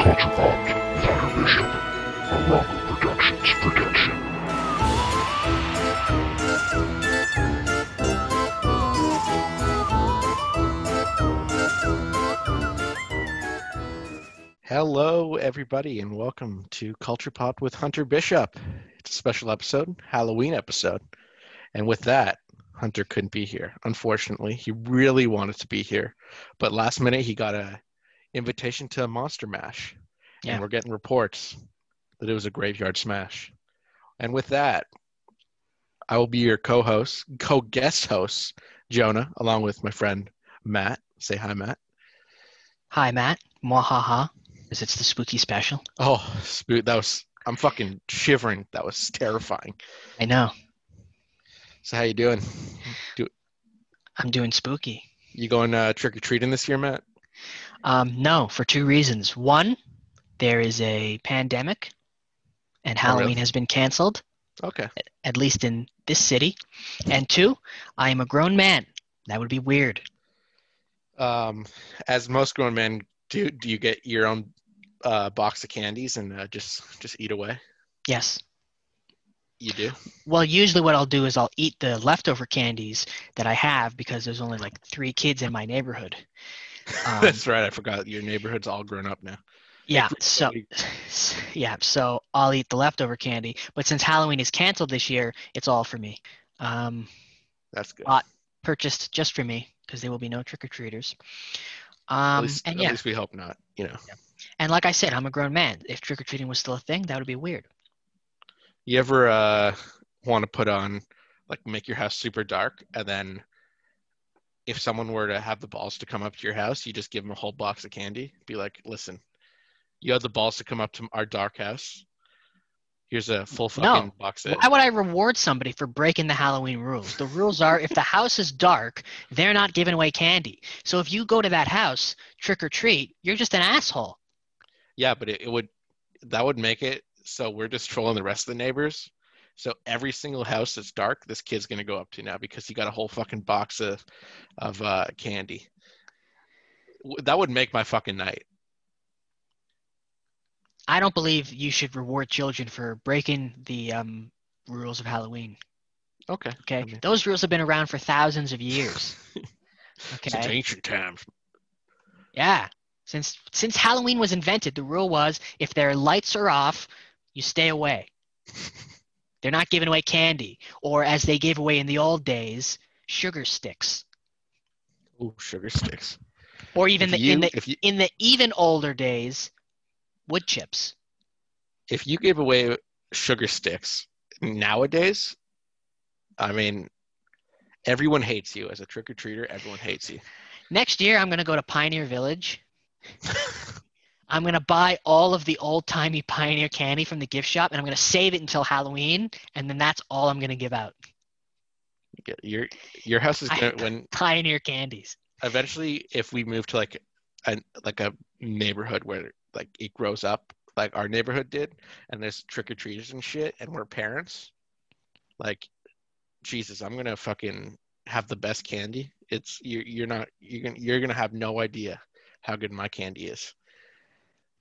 Culture Pop with Hunter Bishop, a Rocco Productions production. Hello, everybody, and welcome to Culture Pop with Hunter Bishop. It's a special episode, Halloween episode. And with that, Hunter couldn't be here. Unfortunately, he really wanted to be here, but last minute he got a invitation to a Monster Mash, Yeah. and we're getting reports that it was a graveyard smash. And with that, I will be your co-host, co-guest host, Jonah, along with my friend Matt. Say hi, Matt. Hi, Matt. Mwahaha, as it's the spooky special. Oh, spook! That was I'm fucking shivering. That was terrifying. I know. So how you doing? Do I'm doing spooky. you going uh, trick or treating this year, Matt? Um, no, for two reasons. One, there is a pandemic, and Oh, Halloween really? has been canceled, Okay. at least in this city. And two, I am a grown man. That would be weird. Um, as most grown men do, do you get your own uh, box of candies and uh, just just eat away? Yes. You do. Well, usually what I'll do is I'll eat the leftover candies that I have because there's only like three kids in my neighborhood. Um, That's right. I forgot your neighborhood's all grown up now. Yeah, so yeah, so I'll eat the leftover candy. But since Halloween is canceled this year, it's all for me. Um, That's good. Uh, purchased just for me because there will be no trick or treaters. at Um, least, and at yeah, least we hope not. You know. and like I said, I'm a grown man. If trick or treating was still a thing, that would be weird. You ever uh, want to put on like make your house super dark and then if someone were to have the balls to come up to your house, you just give them a whole box of candy. Be like, listen, you have the balls to come up to our dark house. Here's a full No. fucking box of Why would I reward somebody for breaking the Halloween rules? The rules are if the house is dark, they're not giving away candy. So if you go to that house, trick or treat, you're just an asshole. Yeah, but it, it would that would make it so we're just trolling the rest of the neighbors. So every single house that's dark, this kid's gonna go up to now because he got a whole fucking box of of uh, candy. That would make my fucking night. I don't believe you should reward children for breaking the um, rules of Halloween. Okay. Okay, I mean- those rules have been around for thousands of years. Since ancient times. yeah. Since since Halloween was invented, the rule was if their lights are off, you stay away. They're not giving away candy, or as they gave away in the old days, sugar sticks, Ooh, sugar sticks. or even the you, in the you in the even older days, wood chips. if you give away sugar sticks nowadays, I mean, everyone hates you as a trick or treater. Everyone hates you. Next year, I'm gonna go to Pioneer Village. I'm gonna buy all of the old timey Pioneer candy from the gift shop, and I'm gonna save it until Halloween, and then that's all I'm gonna give out. your your house is gonna when Pioneer candies. eventually if we move to like a like a neighborhood where like it grows up like our neighborhood did, and there's trick or treaters and shit, and we're parents, like Jesus, I'm gonna fucking have the best candy. It's you're you're not you're gonna you're gonna have no idea how good my candy is.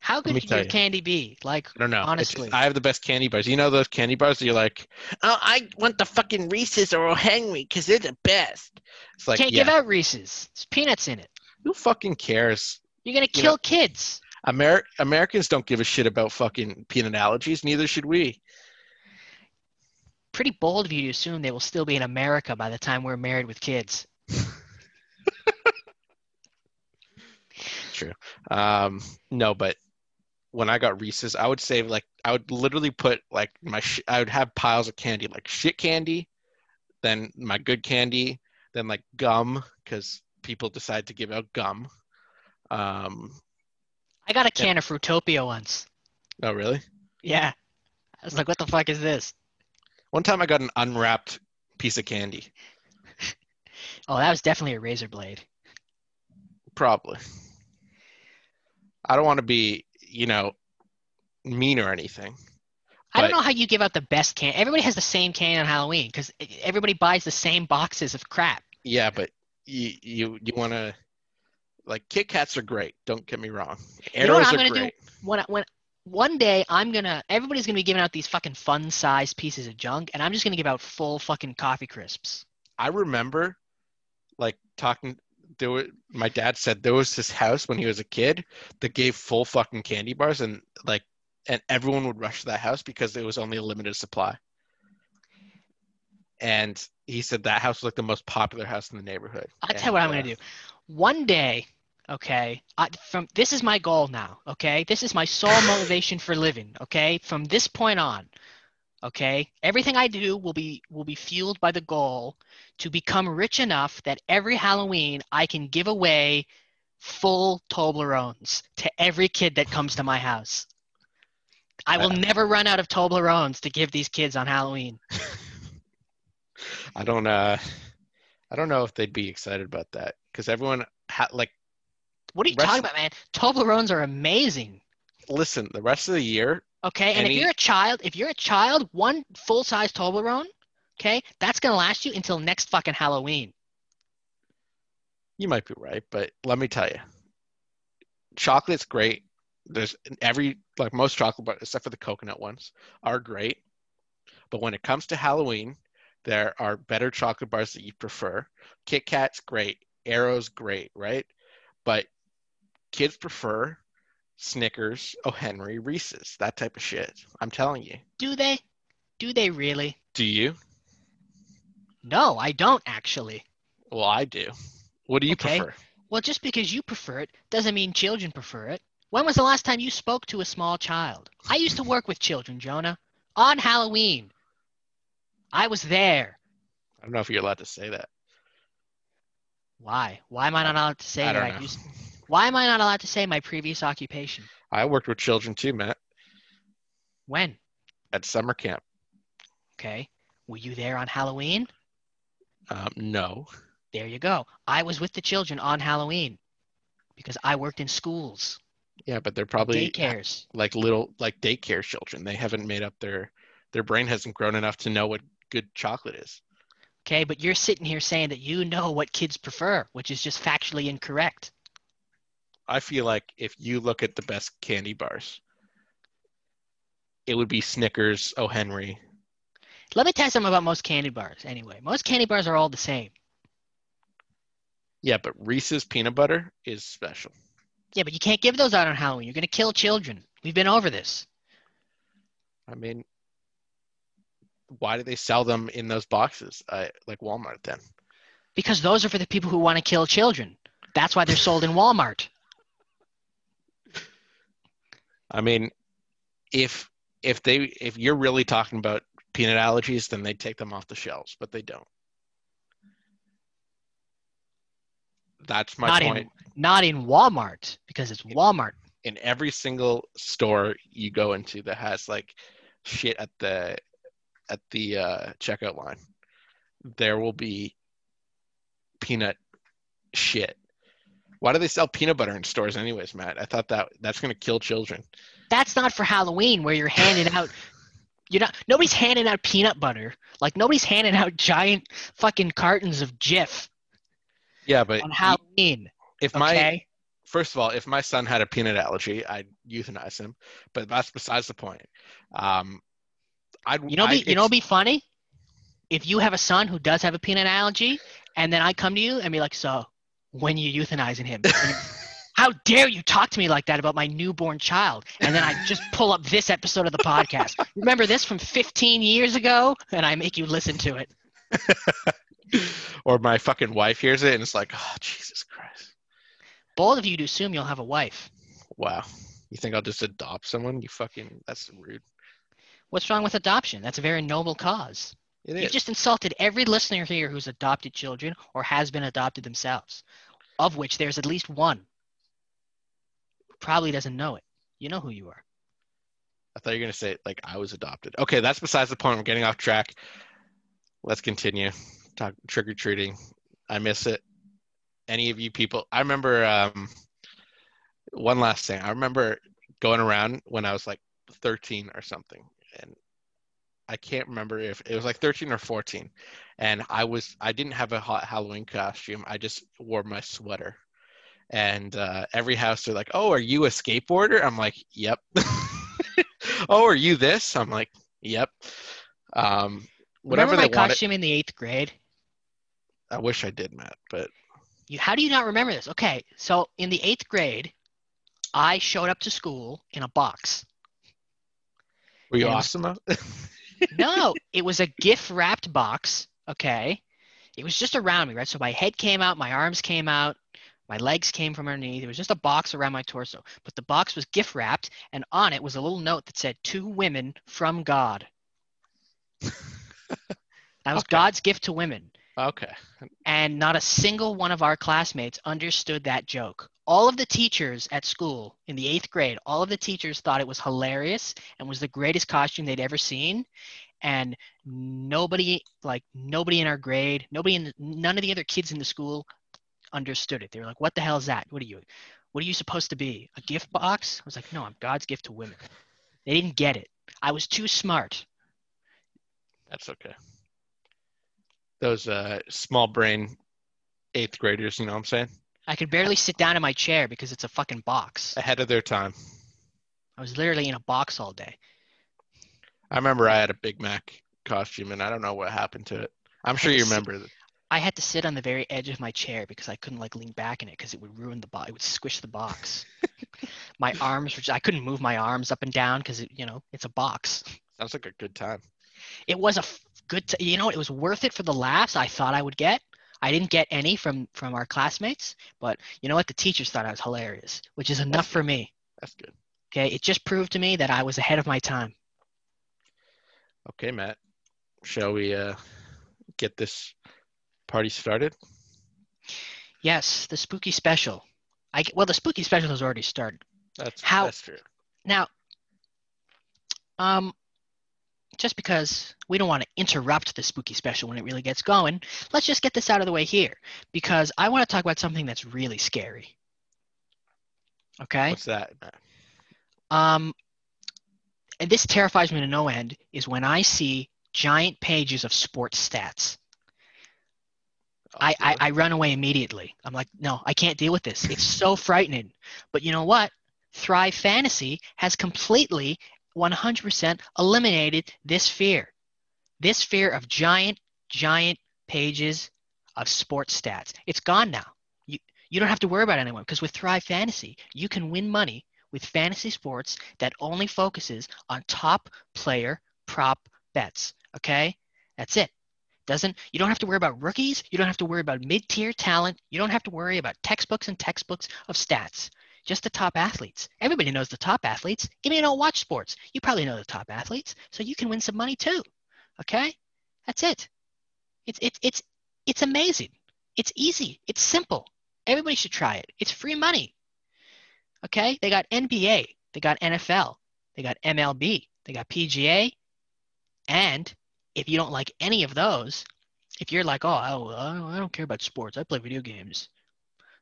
How good can your you. candy be? Like, I don't know. It's Honestly. I have the best candy bars. You know those candy bars that you're like, oh, I want the fucking Reese's or hang me because they're the best. It's like, can't yeah, give out Reese's. There's peanuts in it. who fucking cares? You're gonna You kill know- kids. Amer- Americans don't give a shit about fucking peanut allergies. Neither should we. Pretty bold of you to assume they will still be in America by the time we're married with kids. True. Um, no, but when I got Reese's, I would save like I would literally put like my sh- I would have piles of candy, like shit candy, then my good candy, then like gum because people decide to give out gum. Um, I got a can of Fruitopia once. oh really? Yeah. I was like, what the fuck is this? One time I got an unwrapped piece of candy. Oh, that was definitely a razor blade. Probably. I don't want to be, you know, mean or anything. I don't But- know how you give out the best can. Everybody has the same can on Halloween because everybody buys the same boxes of crap. Yeah, but you you you want to Like Kit Kats are great. Don't get me wrong. You know what I'm are gonna do? great. when I- when one day I'm gonna everybody's gonna be giving out these fucking fun sized pieces of junk, and I'm just gonna give out full fucking coffee crisps. I remember, like talking. There were, my dad said there was this house when he was a kid that gave full fucking candy bars, and like, and everyone would rush to that house because it was only a limited supply. And he said that house was like the most popular house in the neighborhood. I'll tell you what I'm gonna uh, do. One day, okay, I, from this is my goal now. Okay, this is my sole motivation for living. Okay, from this point on, okay, everything I do will be will be fueled by the goal to become rich enough that every Halloween I can give away full Toblerones to every kid that comes to my house. I will never run out of Toblerones to give these kids on Halloween. I don't uh I don't know if they'd be excited about that because everyone ha- like What are you Rest- talking about, man? Toblerones are amazing. listen the rest of the year Okay, and Any- if you're a child, if you're a child, one full size Toblerone, okay, that's gonna last you until next fucking Halloween. you might be right but let me tell you. Chocolate's great. There's every like most chocolate bars except for the coconut ones are great. But when it comes to Halloween there are better chocolate bars that you prefer. Kit Kat's great. Aero's great right? But kids prefer Snickers, O. Henry, Reese's, that type of shit. I'm telling you. Do they? Do they really? Do you? No, I don't actually. Well, I do. What do you Okay. prefer? Well, just because you prefer it doesn't mean children prefer it. When was the last time you spoke to a small child? I used to work with children, Jonah, on Halloween. I was there. I don't know if you're allowed to say that. Why? Why am I not allowed to say I that don't I know. used Why am I not allowed to say my previous occupation? I worked with children too, Matt, When? at summer camp. Okay. Were you there on Halloween? Um, no. There you go. I was with the children on Halloween because I worked in schools, Yeah, but they're probably daycares. like little like daycare children. They haven't made up their their brain hasn't grown enough to know what good chocolate is. Okay, but you're sitting here saying that you know what kids prefer, which is just factually incorrect. I feel like if you look at the best candy bars, it would be Snickers, O. Henry. Let me tell you something about most candy bars anyway. Most candy bars are all the same. Yeah, but Reese's peanut butter is special. Yeah, but you can't give those out on Halloween. You're going to kill children. We've been over this. I mean, why do they sell them in those boxes, uh, like Walmart? Then Because those are for the people who want to kill children. That's why they're sold in Walmart. I mean, if if they if you're really talking about peanut allergies, then they take them off the shelves, but they don't. That's my not point. in not in Walmart because it's Walmart. In every single store you go into that has like shit at the at the uh, checkout line, there will be peanut shit. Why do they sell peanut butter in stores anyways, Matt? I thought that that's gonna kill children. That's not for Halloween where you're handing out you're not nobody's handing out peanut butter. Like nobody's handing out giant fucking cartons of Jif Yeah, but on Halloween. if my Okay? first of all, if my son had a peanut allergy, I'd euthanize him. But that's besides the point. Um, I'd You know, I be, you know, be funny if you have a son who does have a peanut allergy, and then I come to you and be like, "So, when you euthanizing him? How dare you talk to me like that about my newborn child?" And then I just pull up this episode of the podcast. Remember this from 15 years ago, and I make you listen to it. or my fucking wife hears it and it's like, oh Jesus Christ! Both of you would assume you'll have a wife. Wow, you think I'll just adopt someone? You fucking that's rude. What's wrong with adoption? That's a very noble cause. It is. just insulted every listener here who's adopted children or has been adopted themselves, of which there's at least one. Probably doesn't know it. You know who you are. I thought you were gonna say like I was adopted. Okay, that's besides the point. We're getting off track. Let's continue. Talk trick or treating. I miss it. Any of you people? I remember. Um, one last thing. I remember going around when I was like 13 or something, and I can't remember if it was like 13 or 14. And I was I didn't have a hot Halloween costume. I just wore my sweater, and uh, every house they're like, "Oh, are you a skateboarder?" I'm like, "Yep." oh, are you this? I'm like, "Yep." Um, whatever remember my they wanted. costume in the eighth grade? I wish I did, Matt, but You, how do you not remember this? Okay, so in the eighth grade, I showed up to school in a box. were you And was- awesome? though? No, it was a gift wrapped box. Okay, it was just around me, right? So my head came out, my arms came out, my legs came from underneath. It was just a box around my torso, but the box was gift wrapped, and on it was a little note that said "To women from God." that was Okay. God's gift to women. okay. and not a single one of our classmates understood that joke. All of the teachers at school in the eighth grade, all of the teachers thought it was hilarious and was the greatest costume they'd ever seen. And nobody, like nobody in our grade, nobody in, the, none of the other kids in the school understood it. They were like, "What the hell is that? What are you? What are you supposed to be? A gift box?" I was like, "No, I'm God's gift to women." They didn't get it. I was too smart. That's okay. Those uh, small brain eighth graders, you know what I'm saying? I could barely sit down in my chair because it's a fucking box. Ahead of their time. I was literally in a box all day. I remember I had a Big Mac costume and I don't know what happened to it. I'm sure you remember. I had to sit on the very edge of my chair because I couldn't like lean back in it because it would ruin the box. It would squish the box. my arms were. Just, I couldn't move my arms up and down because you know it's a box. Sounds like a good time. It was a f- good. T- you know, it was worth it for the laughs I thought I would get. I didn't get any from from our classmates, but you know what? The teachers thought I was hilarious, which is enough for me. That's good. Okay, it just proved to me that I was ahead of my time. Okay, Matt. Shall we uh, get this party started? Yes, the spooky special. I well, the spooky special has already started. That's How- that's true. Now, um, just because we don't want to interrupt the spooky special when it really gets going, let's just get this out of the way here because I want to talk about something that's really scary. Okay? What's that, Um, and this terrifies me to no end is when I see giant pages of sports stats. I, I, I run away immediately. I'm like, no, I can't deal with this. It's so frightening. But you know what? Thrive Fantasy has completely 100% eliminated this fear. This fear of giant, giant pages of sports stats. It's gone now. You, you don't have to worry about anyone because with Thrive Fantasy, you can win money with fantasy sports that only focuses on top player prop bets. Okay? That's it. Doesn't you don't have to worry about rookies, you don't have to worry about mid-tier talent, you don't have to worry about textbooks and textbooks of stats. Just the top athletes. Everybody knows the top athletes. Even if you don't watch sports, you probably know the top athletes, so you can win some money too. Okay? That's it. It's it's it's it's amazing. It's easy. It's simple. Everybody should try it. It's free money. Okay? They got NBA, they got NFL, they got MLB, they got PGA, and if you don't like any of those, if you're like, oh, I don't- care about sports, I play video games,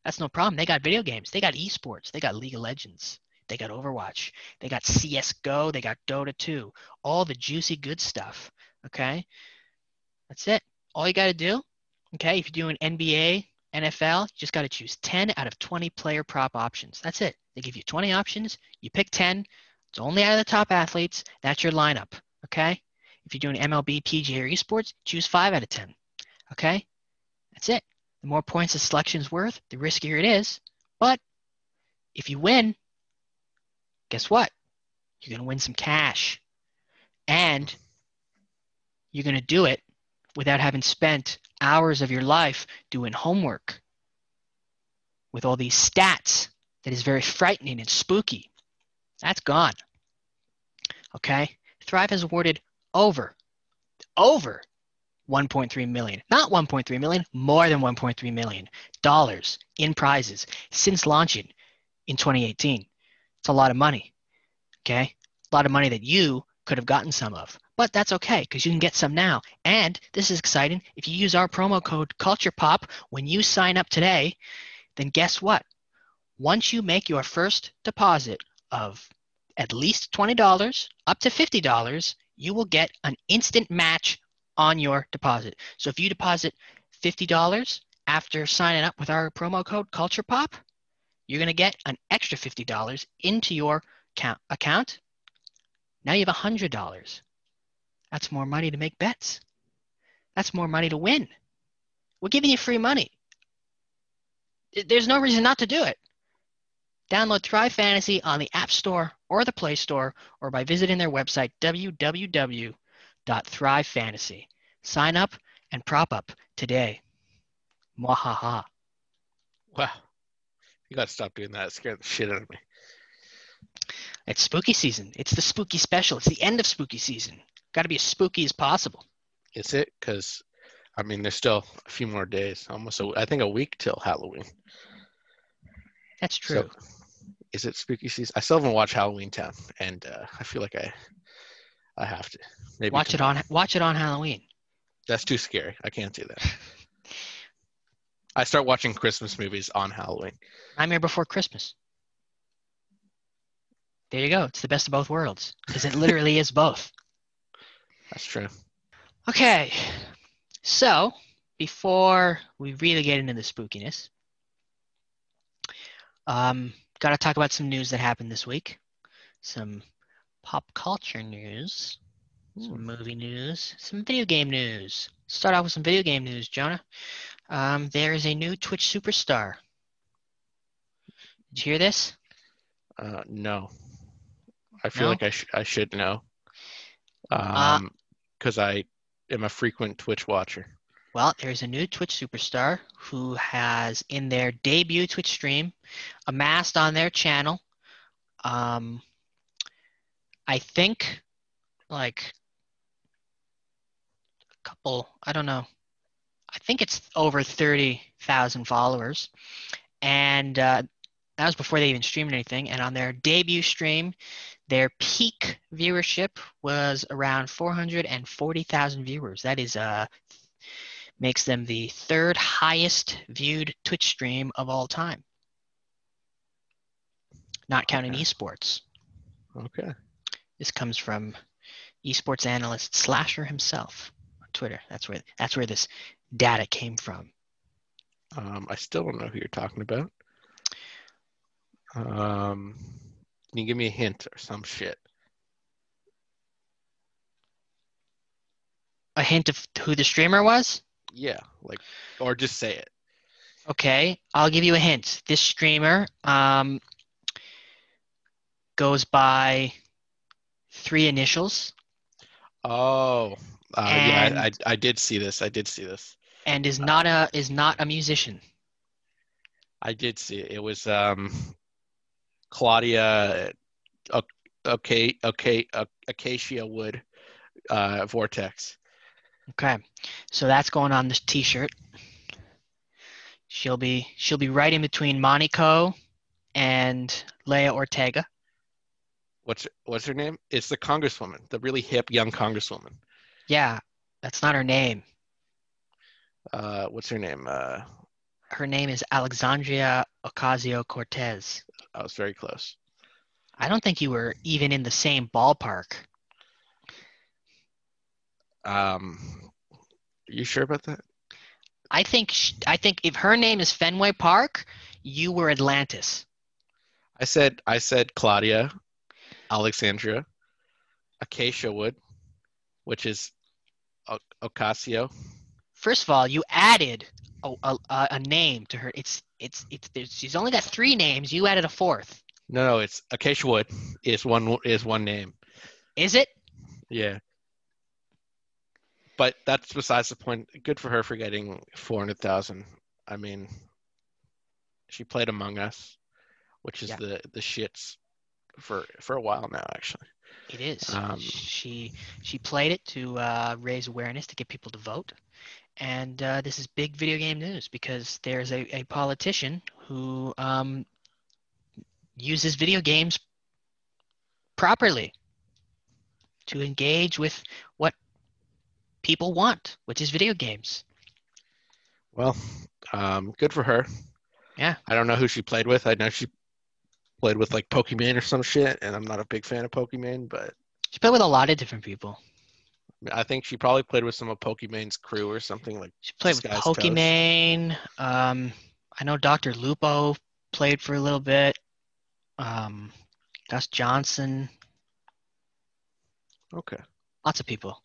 that's no problem. They got video games, they got esports, they got League of Legends, they got Overwatch, they got CS:GO, they got Dota 2, all the juicy good stuff. Okay, that's it. All you got to do, okay, if you're doing NBA, NFL, you just got to choose 10 out of 20 player prop options. That's it. They give you 20 options, you pick 10. It's only out of the top athletes. That's your lineup. Okay. If you're doing MLB, PGA, or esports, choose five out of 10. Okay? That's it. The more points the selection's worth, the riskier it is. But if you win, guess what? You're going to win some cash. And you're going to do it without having spent hours of your life doing homework with all these stats that is very frightening and spooky. That's gone. Okay? Thrive has awarded over, over 1.3 million, not 1.3 million, more than 1.3 million dollars in prizes since launching in 2018. It's a lot of money. Okay? A lot of money that you could have gotten some of. But that's okay because you can get some now. And this is exciting. If you use our promo code CulturePop when you sign up today, then guess what? Once you make your first deposit of at least $20 up to $50, you will get an instant match on your deposit. So if you deposit $50 after signing up with our promo code CulturePop, you're going to get an extra $50 into your account. Now you have $100. That's more money to make bets. That's more money to win. We're giving you free money. There's no reason not to do it. Download Thrive Fantasy on the App Store or the Play Store or by visiting their website www.thrivefantasy. Sign up and prop up today. Mwahaha. Wow. You gotta stop doing that. It scared the shit out of me. It's spooky season. It's the spooky special. It's the end of spooky season. Got to be as spooky as possible. Is it? Because, I mean, there's still a few more days. Almost, a, I think, a week till Halloween. That's true. So, is it spooky season? I still haven't watched Halloween Town, and uh, I feel like I, I have to. Maybe watch it on watch it on Halloween. That's too scary. I can't do that. I start watching Christmas movies on Halloween. Nightmare Before Christmas. There you go. It's the best of both worlds because it literally is both. That's true. Okay, so before we really get into the spookiness, um, got to talk about some news that happened this week. Some pop culture news, some movie news, some video game news. Start off with some video game news, Jonah. Um, there is a new Twitch superstar. Did you hear this? Uh, no. I feel No? like I, sh- I should know. Uh, Um, because I am a frequent Twitch watcher. Well, there's a new Twitch superstar who has, in their debut Twitch stream, amassed on their channel, um, I think, like a couple, I don't know, I think it's over 30,000 followers. And uh, that was before they even streamed anything. And on their debut stream, their peak viewership was around 440,000 viewers. That is uh, makes them the third highest viewed Twitch stream of all time, not counting Okay. esports. Okay. This comes from esports analyst Slasher himself on Twitter. That's where that's where this data came from. Um, I still don't know who you're talking about. Um, can you give me a hint or some shit? A hint of who the streamer was? Yeah, like, or just say it. Okay, I'll give you a hint. This streamer um, goes by three initials Oh, uh, yeah, I, I, I did see this. I did see this. and is not a is not a musician. I did see it. It was um, Claudia, uh, okay, okay, uh, Acacia Wood, uh, Vortex. Okay, so that's going on this T-shirt. She'll be she'll be right in between Monaco and Leia Ortega. What's what's her name? It's the Congresswoman, the really hip young Congresswoman. Yeah, that's not her name. Uh, what's her name? Uh, Her name is Alexandria Ocasio Cortez. I was very close. I don't think you were even in the same ballpark. Um, you sure about that? I think sh- I think if her name is Fenway Park, you were Atlantis. I said I said Claudia, Alexandria, Acacia Wood, which is O- Ocasio. First of all, you added a, a, a name to her. It's it's it's there's, she's only got three names. You added a fourth. No, no, it's Acacia Wood is one is one name. Is it? Yeah. But that's besides the point. Good for her for getting four hundred thousand. I mean, she played Among Us, which is Yeah. the the shits for for a while now. Actually, It is. Um, she she played it to uh, raise awareness to get people to vote, and uh, this is big video game news because there's a, a politician who um, uses video games properly to engage with what people want, which is video games. well, um, good for her. Yeah. I don't know who she played with. I know she played with like Pokimane or some shit, and I'm not a big fan of Pokimane, but She played with a lot of different people. I think she probably played with some of Pokimane's crew or something like. She played with Toast. Um, I know Dr. Lupo played for a little bit. Um, Gus Johnson, Okay. lots of people,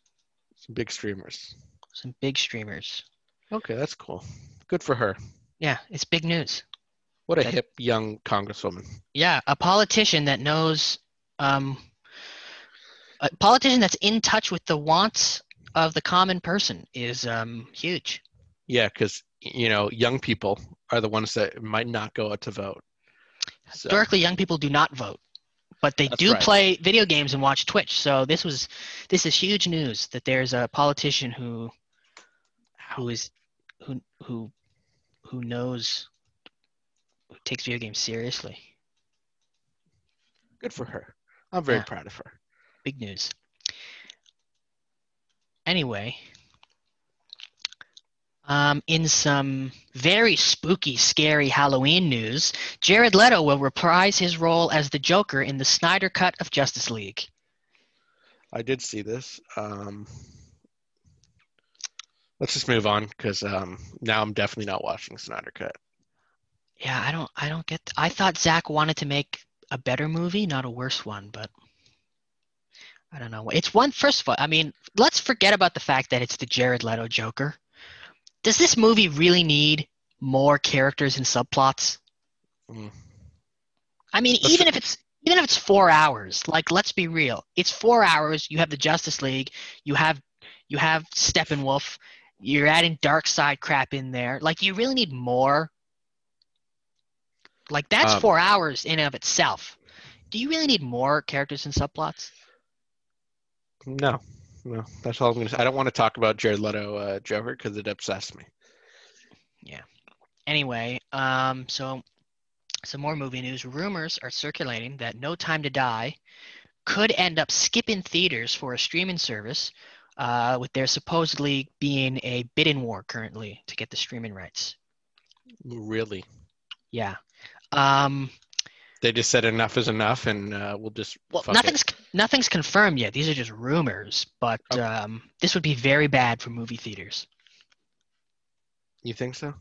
Some big streamers. some big streamers. Okay, that's cool. Good for her. Yeah, it's big news. What a That- hip young congresswoman. Yeah, a politician that knows, um, a politician that's in touch with the wants of the common person is um, huge. Yeah, because you know, young people are the ones that might not go out to vote. So, Historically, young people do not vote, but they That's do right. play video games and watch Twitch. So this was, this is huge news that there's a politician who, who is, who who, who knows, takes video games seriously. good for her. I'm very Yeah. proud of her. Big news. Anyway, um, in some very spooky, scary Halloween news, Jared Leto will reprise his role as the Joker in the Snyder Cut of Justice League. I did see this. Um, let's just move on because um, now I'm definitely not watching Snyder Cut. Yeah, I don't, I don't get. I thought Zack wanted to make a better movie, not a worse one, but I don't know. It's one. First of all, I mean, let's forget about the fact that it's the Jared Leto Joker. Does this movie really need more characters and subplots? Mm. I mean, Let's- even if it's even if it's four hours, like let's be real, it's four hours. You have the Justice League, you have you have Steppenwolf, you're adding Darkseid crap in there. Like, you really need more. Like that's Um, four hours in and of itself. Do you really need more characters and subplots? No, no, that's all I'm gonna say. I don't want to talk about Jared Leto uh, Joker because it obsessed me. Yeah. Anyway, um, so some more movie news. Rumors are circulating that No Time to Die could end up skipping theaters for a streaming service, uh, with there supposedly being a bidding war currently to get the streaming rights. Really, Yeah. Um, they just said enough is enough, and uh, we'll just well, fuck it. nothing's nothing's confirmed yet. These are just rumors, but Okay. um, this would be very bad for movie theaters. You think so?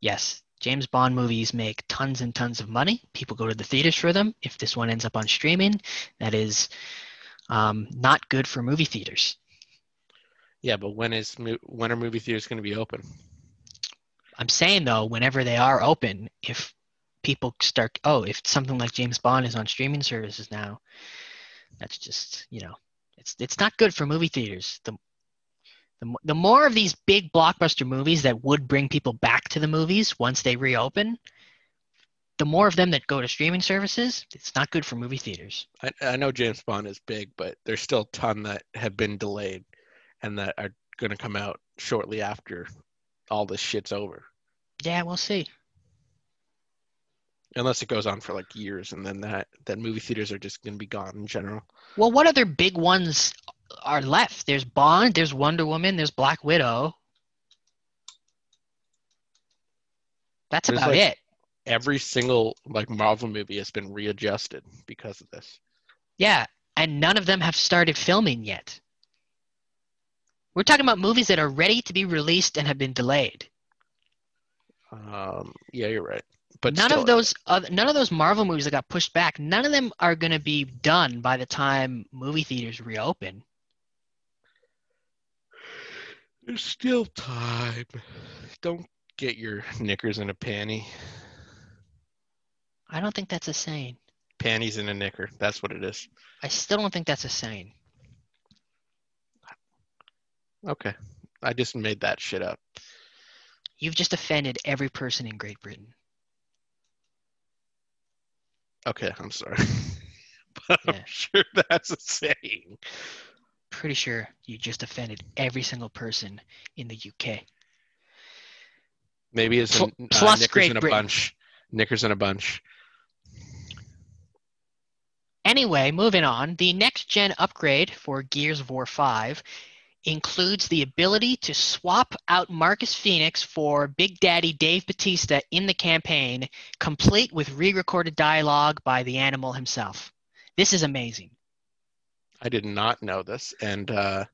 Yes, James Bond movies make tons and tons of money. People go to the theaters for them. If this one ends up on streaming, that is um, not good for movie theaters. Yeah, but when is when are movie theaters going to be open? I'm saying though, whenever they are open, if people start, oh, if something like James Bond is on streaming services now, that's just you know, it's it's not good for movie theaters. The the, the more of these big blockbuster movies that would bring people back to the movies once they reopen, the more of them that go to streaming services, it's not good for movie theaters. I, I know James Bond is big, but there's still a ton that have been delayed and that are going to come out shortly after all this shit's over. Yeah, we'll see. Unless it goes on for like years, and then that that movie theaters are just going to be gone in general. Well, what other big ones are left? There's Bond, there's Wonder Woman, there's Black Widow. That's There's about like- it. Every single like Marvel movie has been readjusted because of this. Yeah, and none of them have started filming yet. We're talking about movies that are ready to be released and have been delayed. Um, yeah, you're right. But none still, of those none of those Marvel movies that got pushed back, none of them are going to be done by the time movie theaters reopen. There's still time. Don't get your knickers in a panty. I don't think that's a saying. Panties in a knicker. That's what it is. I still don't think that's a saying. Okay. I just made that shit up. You've just offended every person in Great Britain. Okay, I'm sorry. but I'm Yeah. sure that's a saying. Pretty sure you just offended every single person in the UK. Maybe it's Pl- in, uh, plus knickers Great in a Britain. bunch. Knickers in a bunch. Anyway, moving on. The next gen upgrade for Gears of War 5 includes the ability to swap out Marcus Phoenix for Big Daddy Dave Batista in the campaign, complete with re recorded dialogue by the animal himself. This is amazing. I did not know this, and uh,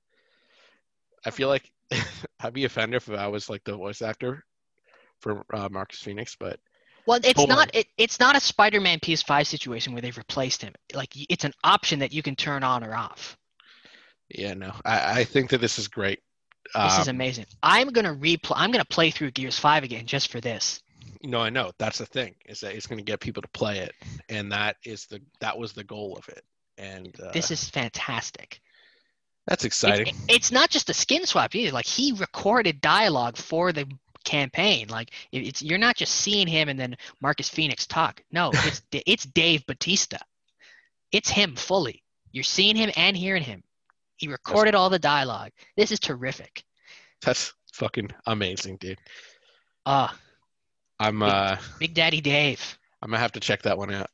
I feel like I'd be offended if I was like the voice actor for uh, Marcus Phoenix, but Well, it's Hold not it, it's not a Spider-Man PS5 situation where they've replaced him. Like it's an option that you can turn on or off. Yeah, no, I, I think that this is great. This is Um, amazing. I'm gonna replay. I'm gonna play through Gears Five again just for this. No, I know. That's the thing is that it's going to get people to play it, and that is the that was the goal of it. And uh, This is fantastic. that's exciting. it- it's not just a skin swap either. Like he recorded dialogue for the campaign. Like it- it's you're not just seeing him and then Marcus Phoenix talk. No, it's it's Dave Batista. It's him fully. You're seeing him and hearing him. He recorded all the dialogue. This is terrific. That's fucking amazing, dude. Uh, I'm Big- uh Big Daddy Dave. I'm gonna have to check that one out.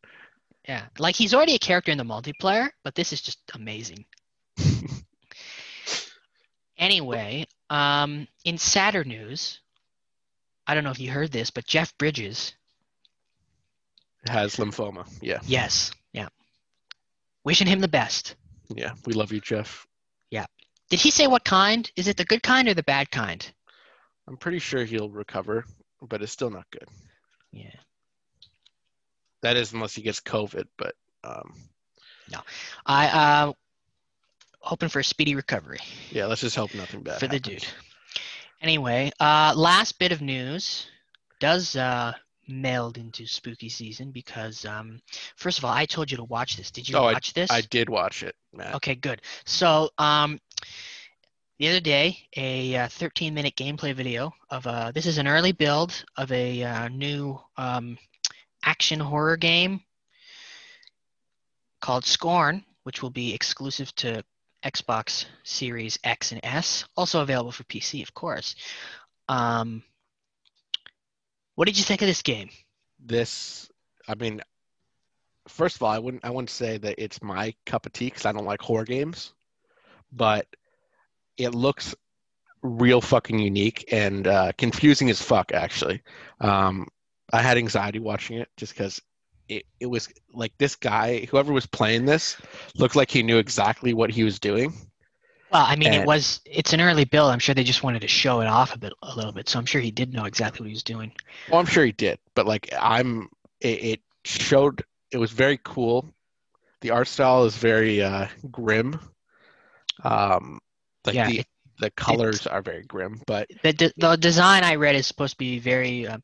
Yeah, like he's already a character in the multiplayer, but this is just amazing. anyway, um, in sadder news, I don't know if you heard this, but Jeff Bridges, Has lymphoma. Yeah, yes, yeah, wishing him the best. yeah. We love you, Jeff. Did he say what kind? Is it the good kind or the bad kind? I'm pretty sure he'll recover, but it's still not good. Yeah. That is unless he gets COVID, but um No. I uh hoping for a speedy recovery. yeah, let's just hope nothing bad for the dude. Anyway, uh, last bit of news does uh, meld into spooky season because, um, first of all, I told you to watch this. Did you Oh, watch this? I did watch it, Matt. Okay, good. So, um, the other day, a uh, 13 minute gameplay video of uh, this is an early build of a uh, new um, action horror game called Scorn, which will be exclusive to Xbox Series X and S, also available for PC, of course. Um, what did you think of this game? This, I mean, first of all, I wouldn't I wouldn't say that it's my cup of tea because I don't like horror games, but it looks real fucking unique and uh, confusing as fuck. Actually, um, I had anxiety watching it just because it, it was like this guy, whoever was playing this, looked like he knew exactly what he was doing. Well, I mean, it was it's an early build. I'm sure they just wanted to show it off a bit, a little bit. So I'm sure he did know exactly what he was doing. Well, I'm sure he did, but like I'm, it, it showed it was very cool. The art style is very uh, grim. Um, like Yeah, the it- the colors are very grim, but The de- the design I read is supposed to be very, um,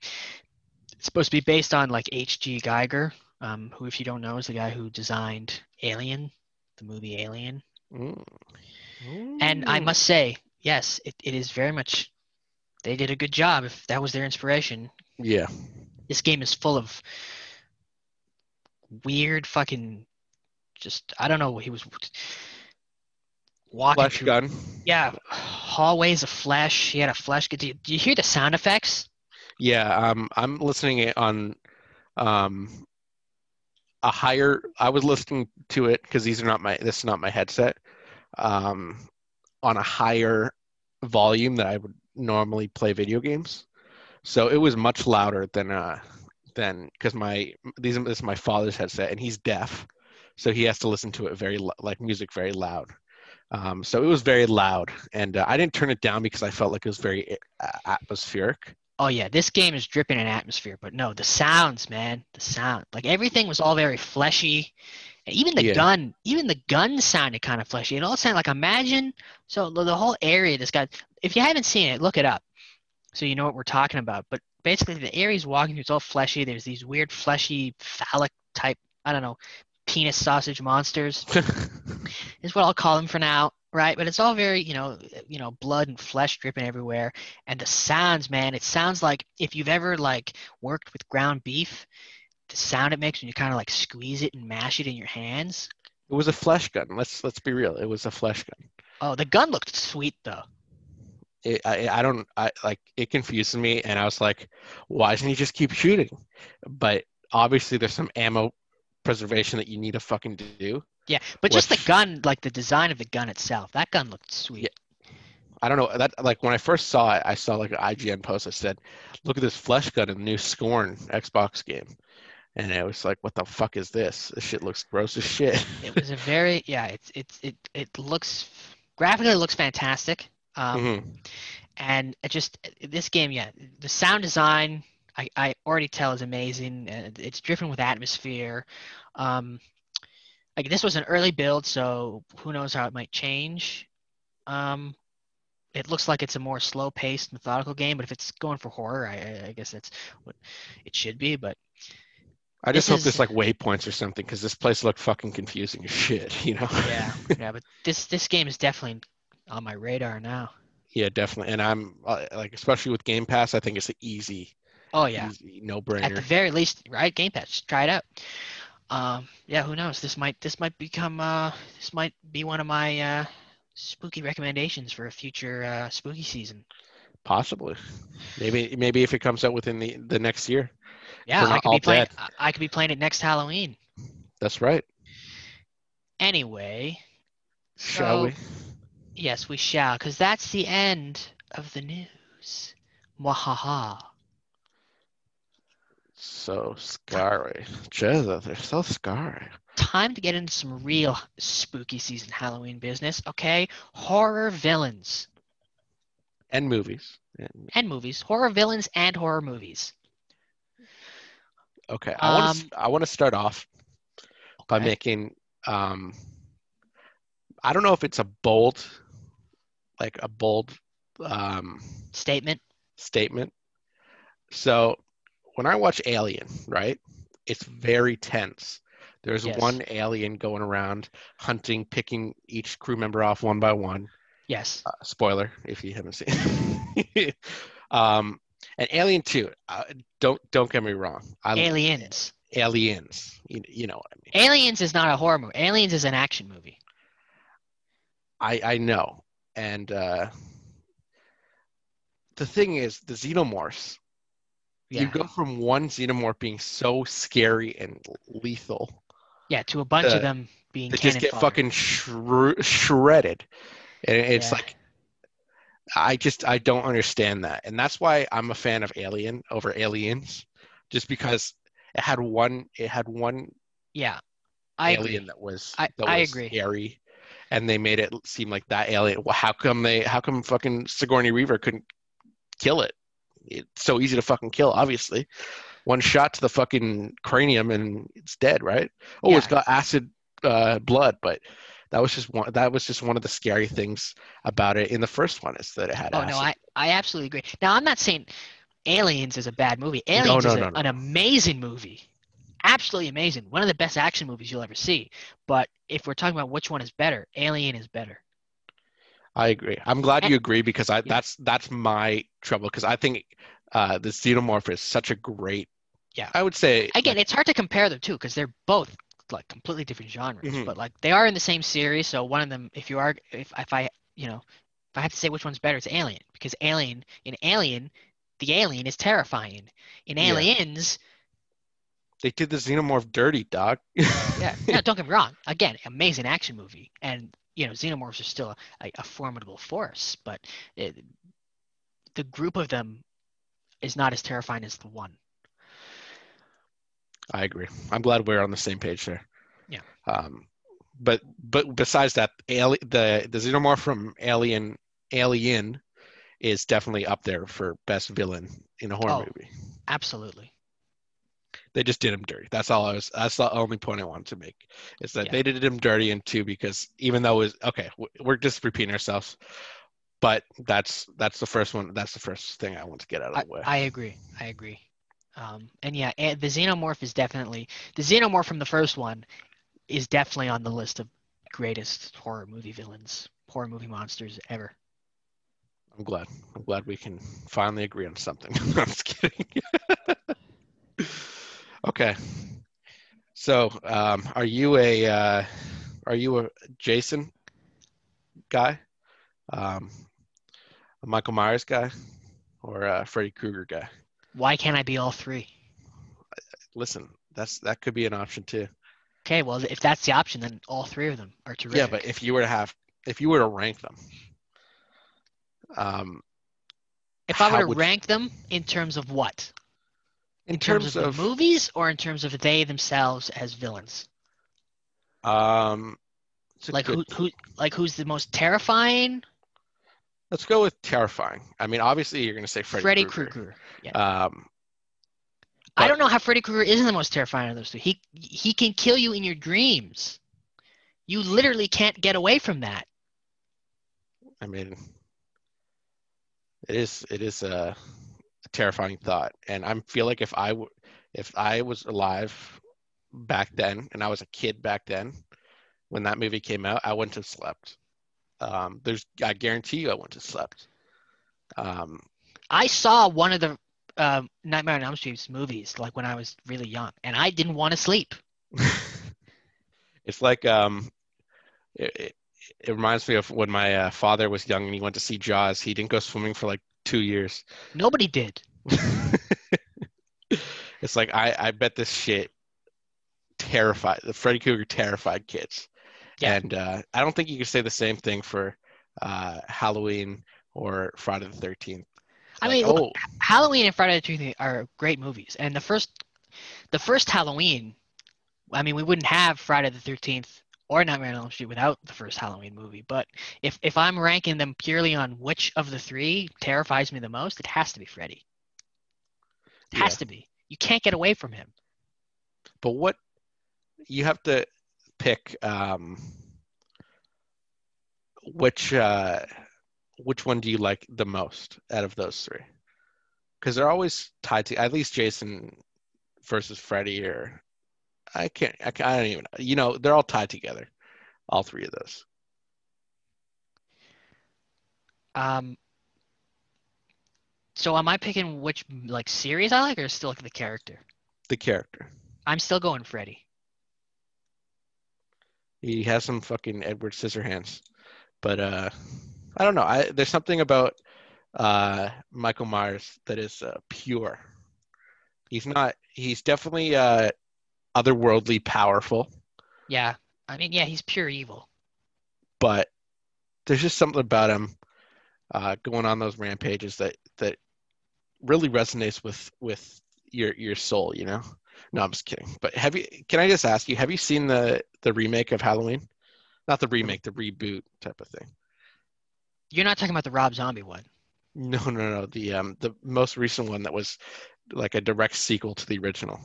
it's supposed to be based on like H.G. Geiger, um, who, if you don't know, is the guy who designed Alien, the movie Alien. Mm. And I Mm. must say, yes, it, it is very much. They did a good job. If that was their inspiration, yeah, this game is full of weird fucking, just I don't know. What he was walking flesh through gun. Yeah, hallways of flesh. He had a flesh. Do you, do you hear the sound effects? Yeah, um, I'm listening it on um, a higher. I was listening to it because these are not my. This is not my headset. Um, on a higher volume that I would normally play video games, so it was much louder than uh than because my these this is my father's headset and he's deaf, so he has to listen to it very like music very loud. Um, so it was very loud, and uh, I didn't turn it down because I felt like it was very uh, atmospheric. Oh yeah, this game is dripping in atmosphere. But no, the sounds, man, the sound. Like everything was all very fleshy. And even the Yeah. gun, even the gun sounded kind of fleshy. It all sounded like imagine. So the, the whole area, this guy. If you haven't seen it, look it up, so you know what we're talking about. But basically, the area he's walking through, it's all fleshy. There's these weird fleshy phallic type. I don't know, penis sausage monsters. is what I'll call them for now, right? But it's all very, you know, you know, blood and flesh dripping everywhere, and the sounds, man, it sounds like if you've ever like worked with ground beef, the sound it makes when you kind of like squeeze it and mash it in your hands. It was a flesh gun. Let's let's be real. It was a flesh gun. Oh, the gun looked sweet though. It, I I don't I like it confused me, and I was like, why doesn't he just keep shooting? But obviously, there's some ammo preservation that you need to fucking do. Yeah, but just the gun, like the design of the gun itself, that gun looked sweet. Yeah. I don't know that like when I first saw it, I saw like an IGN post that said, "Look at this flesh gun in the new Scorn Xbox game," and it was like, "What the fuck is this? This shit looks gross as shit." It was a very yeah. It's it's it it looks graphically it looks fantastic. Um, Mhm. and it just this game yeah the sound design I, I already tell is amazing. It's driven with atmosphere. Um, like this was an early build, so who knows how it might change. Um, it looks like it's a more slow-paced, methodical game, but if it's going for horror, I, I- guess that's what it should be. But I just This hope there's like waypoints or something because this place looked fucking confusing as shit. You know? yeah, yeah. But this this game is definitely on my radar now. yeah, definitely. And I'm uh, like, especially with Game Pass, I think it's an easy, Oh yeah. no brainer. At the very least, right? Game Pass, try it out. Um, yeah, who knows? This might this might become uh this might be one of my uh spooky recommendations for a future uh spooky season. Possibly. Maybe maybe if it comes out within the the next year. Yeah, I could be playing. dead. I- could be playing it next Halloween. That's right. Anyway, Shall So- we? yes, we shall, because that's the end of the news. Mwahaha. So scary. Jesus, they're so scary. Time to get into some real spooky season Halloween business. Okay, horror villains And movies. And- and movies, horror villains and horror movies. Okay, I want Um, to I want to start off by Okay. making um I don't know if it's a bold like a bold um Statement. statement. So when I watch Alien, right? It's very tense. There's Yes. one alien going around hunting, picking each crew member off one by one. Yes. Uh, spoiler if you haven't seen. um, and Alien Two. Uh, don't don't get me wrong. I, Aliens. Aliens. You, you know what I mean. Aliens is not a horror movie. Aliens is an action movie. I I know. And uh, the thing is, the xenomorphs. Yeah. You go from one xenomorph being so scary and lethal yeah, to a bunch the- of them being to cannon just get fodder. fucking shre- shredded. And it's Yeah. like, I just I don't understand that, and that's why I'm a fan of Alien over Aliens, just because it had one it had one Yeah. I alien agree. that was I- that I was agree. scary, and they made it seem like that alien. Well, how come they? How come fucking Sigourney Weaver couldn't kill it? It's so easy to fucking kill. Obviously, one shot to the fucking cranium and it's dead, right? Oh, it's got acid uh, blood, but that was just one. That was just one of the scary things about it in the first one is that it had Oh acid. no, I, I absolutely agree. Now I'm not saying Aliens is a bad movie. No, Aliens no, is a- no, no. an amazing movie. Absolutely amazing. One of the best action movies you'll ever see. But if we're talking about which one is better, Alien is better. I agree. I'm glad you agree because I Yeah. that's that's my trouble because I think uh, the xenomorph is such a great. Yeah. I would say Again, it's hard to compare them too because they're both like completely different genres. Mhm. But like they are in the same series. So one of them, if you are, if if I, you know, if I have to say which one's better, it's Alien because Alien in Alien, the alien is terrifying. In Yeah. Aliens, they did the xenomorph dirty, dog. yeah, no, don't get me wrong. Again, amazing action movie, and you know, xenomorphs are still a, a formidable force, but it, the group of them is not as terrifying as the one. I agree. I'm glad we're on the same page there. Yeah. Um, but but besides that, ali- the the xenomorph from Alien Alien is definitely up there for best villain in a horror Oh. movie. Absolutely. They just did him dirty. That's all I was. That's the only point I wanted to make. Is that Yeah. they did him dirty in two because even though it was okay, we're just repeating ourselves. But that's that's the first one. That's the first thing I want to get out of I, the way. I agree. I agree. Um, and yeah, a- the xenomorph is definitely the xenomorph from the first one is definitely on the list of greatest horror movie villains, horror movie monsters ever. I'm glad. I'm glad we can finally agree on something. I'm just kidding. okay. So, um, are you a uh, are you a Jason guy, um, a Michael Myers guy, or a Freddy Krueger guy? Why can't I be all three? Listen, that's that could be an option too. Okay, well, if that's the option, then all three of them are terrific. Yeah, but if you were to have, if you were to rank them, um, if I were to rank them in terms of what? In, In terms, terms, of, of, the movies or in terms of they themselves as villains? um, Like good- who who like who's the most terrifying? Let's go with terrifying. I mean, obviously, you're going to say Freddy, Freddy Krueger. Krueger. Yeah. Um, I don't know how Freddy Krueger isn't the most terrifying of those two. He he can kill you in your dreams. You literally can't get away from that. I mean, it is it is a, a terrifying thought, and I feel like if I w- if I was alive back then and I was a kid back then when that movie came out, I wouldn't have slept. Um, there's I guarantee you I wouldn't have slept. Um, I saw one of the um, Nightmare on Elm Street movies like when I was really young, and I didn't want to sleep. it's like um, it, it, it reminds me of when my uh, father was young and he went to see Jaws. He didn't go swimming for like two years. Nobody did. it's like I, I bet this shit terrified the Freddy Krueger terrified kids. Yeah. And uh, I don't think you can say the same thing for uh, Halloween or Friday the Thirteenth. I mean, look, Halloween and Friday the 13th are great movies, and the first, the first Halloween, I mean, we wouldn't have Friday the 13th or Nightmare on Elm Street without the first Halloween movie. But if if I'm ranking them purely on which of the three terrifies me the most, it has to be Freddy. It has Yeah. to be. You can't get away from him. but what you have to pick um, which uh, which one do you like the most out of those three? Because they're always tied to at least Jason versus Freddy, or I can't, I, can't, I don't even, you know, they're all tied together, all three of those. Um. So am I picking which like series I like, or still like the character? The character, I'm still going Freddy. he has some fucking Edward Scissorhands, but uh, I don't know. I there's something about uh Michael Myers that is uh, pure. He's not. He's definitely uh otherworldly powerful, Yeah. I mean, yeah, he's pure evil. but there's just something about him uh, going on those rampages that that really resonates with with your your soul. You know. No, I'm just kidding. But have you? Can I just ask you? Have you seen the the remake of Halloween? Not the remake, the reboot type of thing. You're not talking about the Rob Zombie one. No, no, no. The um the most recent one that was like a direct sequel to the original.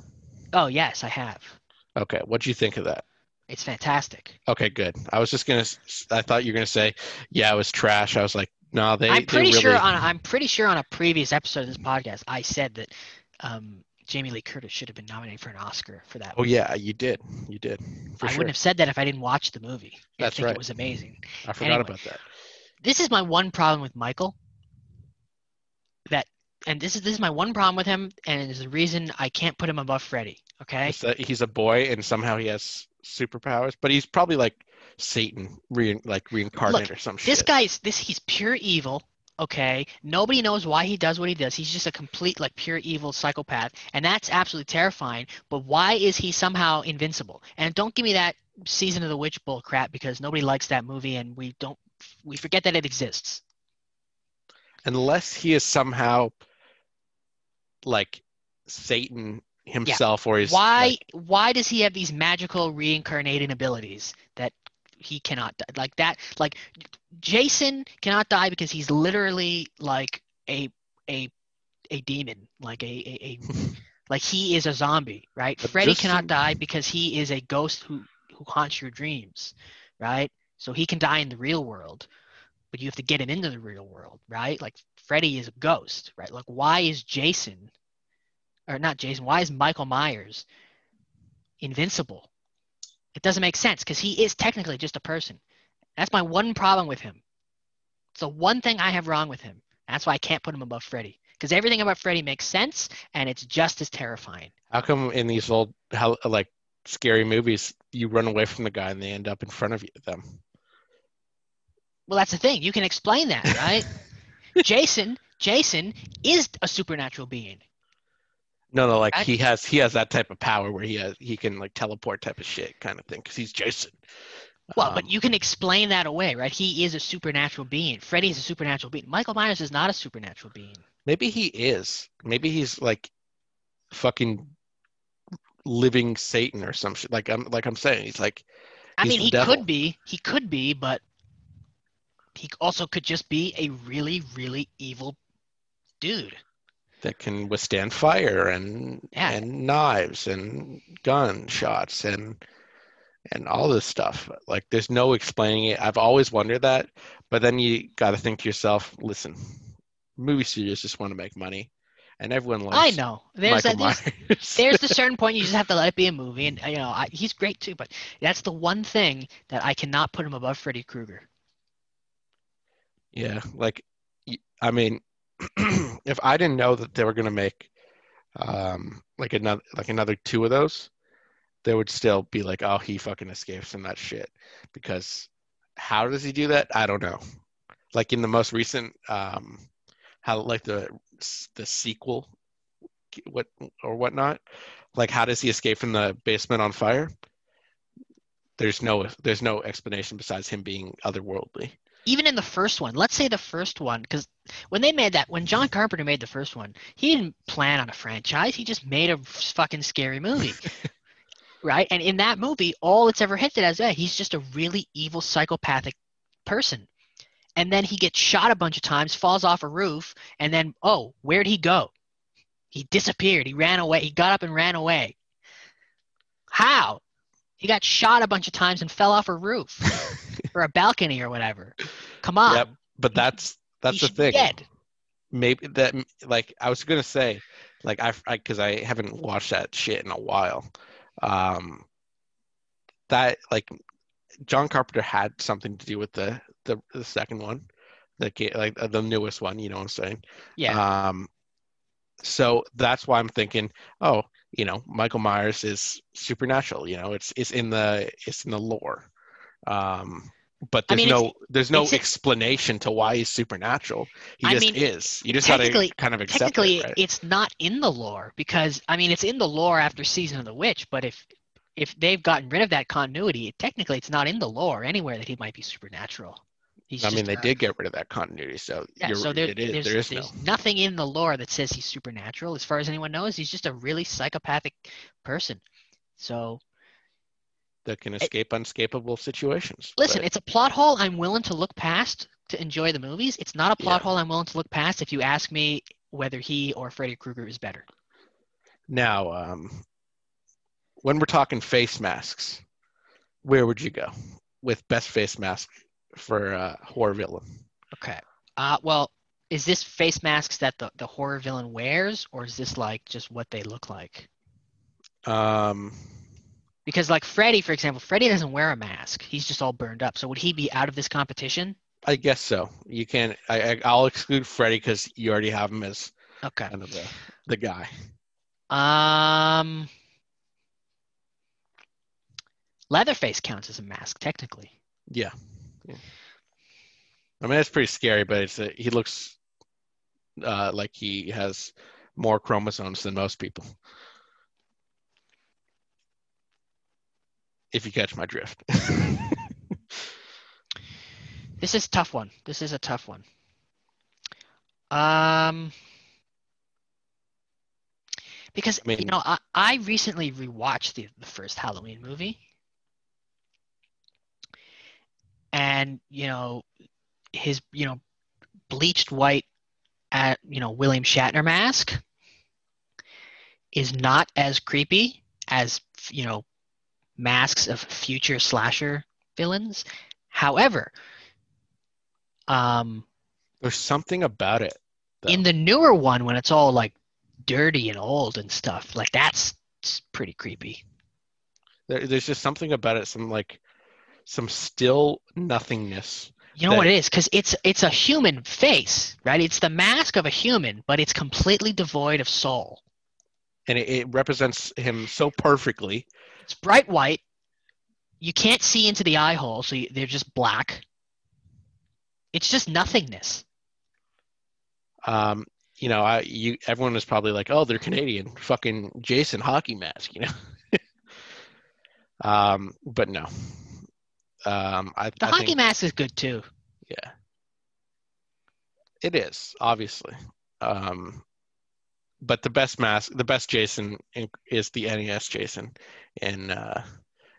Oh yes, I have. Okay, what do you think of that? It's fantastic. Okay, good. I was just gonna. I thought you were gonna say, yeah, it was trash. I was like, no, they. I'm they pretty really, sure on I'm pretty sure on a previous episode of this podcast I said that um, Jamie Lee Curtis should have been nominated for an Oscar for that. Oh yeah, you did. You did. For I sure. wouldn't have said that if I didn't watch the movie. I That's think right. it was amazing. I forgot anyway. about that. This is my one problem with Michael. And this is this is my one problem with him, and it's the reason I can't put him above Freddy. Okay. That he's a boy and somehow he has superpowers, but he's probably like Satan, re- like reincarnated or some shit. This guy's this he's pure evil. Okay, nobody knows why he does what he does. He's just a complete like pure evil psychopath, and that's absolutely terrifying. But why is he somehow invincible? And don't give me that season of the witch bull crap because nobody likes that movie, and we don't we forget that it exists. unless he is somehow like Satan himself, or he's why like- why does he have these magical reincarnating abilities that he cannot die? like that like jason cannot die because he's literally like a a a demon like a a, a like he is a zombie right? But freddy cannot some- die because he is a ghost who who haunts your dreams right? So he can die in the real world but you have to get him into the real world right? Like freddy is a ghost right like why is jason or not Jason, why is Michael Myers invincible? It doesn't make sense because he is technically just a person. That's my one problem with him. It's the one thing I have wrong with him. That's why I can't put him above Freddy because everything about Freddy makes sense and it's just as terrifying. how come in these old how like scary movies you run away from the guy and they end up in front of you, them? Well, that's the thing. You can explain that, right? Jason, Jason is a supernatural being. No, no, like I- he has he has that type of power where he has he can like teleport type of shit kind of thing because he's Jason. Well, Um, but you can explain that away, right? He is a supernatural being. Freddy is a supernatural being. Michael Myers is not a supernatural being. maybe he is. Maybe he's like fucking living Satan or some shit. Like I'm like I'm saying, he's like I mean, he devil. could be. He could be, but he also could just be a really, really evil dude. that can withstand fire and Yeah. and knives and gunshots and and all this stuff. Like there's no explaining it. I've always wondered that, but then you got to think to yourself, listen, movie studios just want to make money, and everyone loves I know. There's Michael a, there's, there's the certain point you just have to let it be a movie, and you know I, he's great too. But that's the one thing that I cannot put him above Freddy Krueger. Yeah, like I mean, if I didn't know that they were gonna make um like another like another two of those, there would still be like, oh, he fucking escapes from that shit. Because how does he do that? I don't know. Like in the most recent um how like the the sequel what or whatnot, like how does he escape from the basement on fire? There's no there's no explanation besides him being otherworldly. Even in the first one, let's say the first one, because when they made that, when John Carpenter made the first one, he didn't plan on a franchise. He just made a fucking scary movie. right? And in that movie, all it's ever hinted as, yeah, he's just a really evil psychopathic person. And then he gets shot a bunch of times, falls off a roof, and then, oh, where'd he go? He disappeared. He ran away. He got up and ran away. How? He got shot a bunch of times and fell off a roof or a balcony or whatever. Come on. Yep, but that's that's He the thing. Dead. Maybe that like I was gonna say, like I because I, haven't watched that shit in a while. Um, that like John Carpenter had something to do with the the, the second one, the like uh, the newest one. You know what I'm saying? Yeah. Um, so that's why I'm thinking, oh, you know, Michael Myers is supernatural. You know, it's it's in the it's in the lore. Um, but I there's mean, no there's no explanation to why he's supernatural. He I just mean, is. You just gotta kind of accept Technically, it, right? it's not in the lore because I mean, it's in the lore after season of the witch. But if if they've gotten rid of that continuity, technically, it's not in the lore anywhere that he might be supernatural. He's I mean, they a- did get rid of that continuity, so Yeah, you're, so there, it is, there's, there is no. nothing in the lore that says he's supernatural. As far as anyone knows, he's just a really psychopathic person. So that can escape unescapable situations. listen, but- it's a plot hole I'm willing to look past to enjoy the movies. It's not a plot Yeah. hole I'm willing to look past if you ask me whether he or Freddy Krueger is better. now, um, when we're talking face masks, where would you go with best face mask for uh, horror villain? Okay. Uh, well, is this face masks that the, the horror villain wears, or is this like just what they look like? Um, Because like Freddy, for example, Freddy doesn't wear a mask. He's just all burned up. So would he be out of this competition? I guess so. You can. I, I I'll exclude Freddy because you already have him as Okay. kind of the the guy. Um, Leatherface counts as a mask technically. Yeah. Yeah. I mean, that's pretty scary, but it's a, he looks uh, like he has more chromosomes than most people. If you catch my drift. This is a tough one. This is a tough one. Um, because I mean- you know, I, I recently rewatched the, the first Halloween movie, and you know, his you know, bleached white, at you know William Shatner mask is not as creepy as you know masks of future slasher villains. However, um, There's something about it. though. in the newer one when it's all like dirty and old and stuff like that's pretty creepy There, there's just something about it. Some like some still nothingness. you know what it is because it's it's a human face right it's the mask of a human but it's completely devoid of soul and it, it represents him so perfectly. it's bright white you can't see into the eye hole so you, they're just black it's just nothingness Um, you know, I you everyone was probably like, "Oh, they're Canadian, fucking Jason hockey mask," you know. um, but no. Um, I, the I hockey think, mask is good too yeah, it is obviously. Um, but the best mask, the best Jason is the NES Jason, in uh,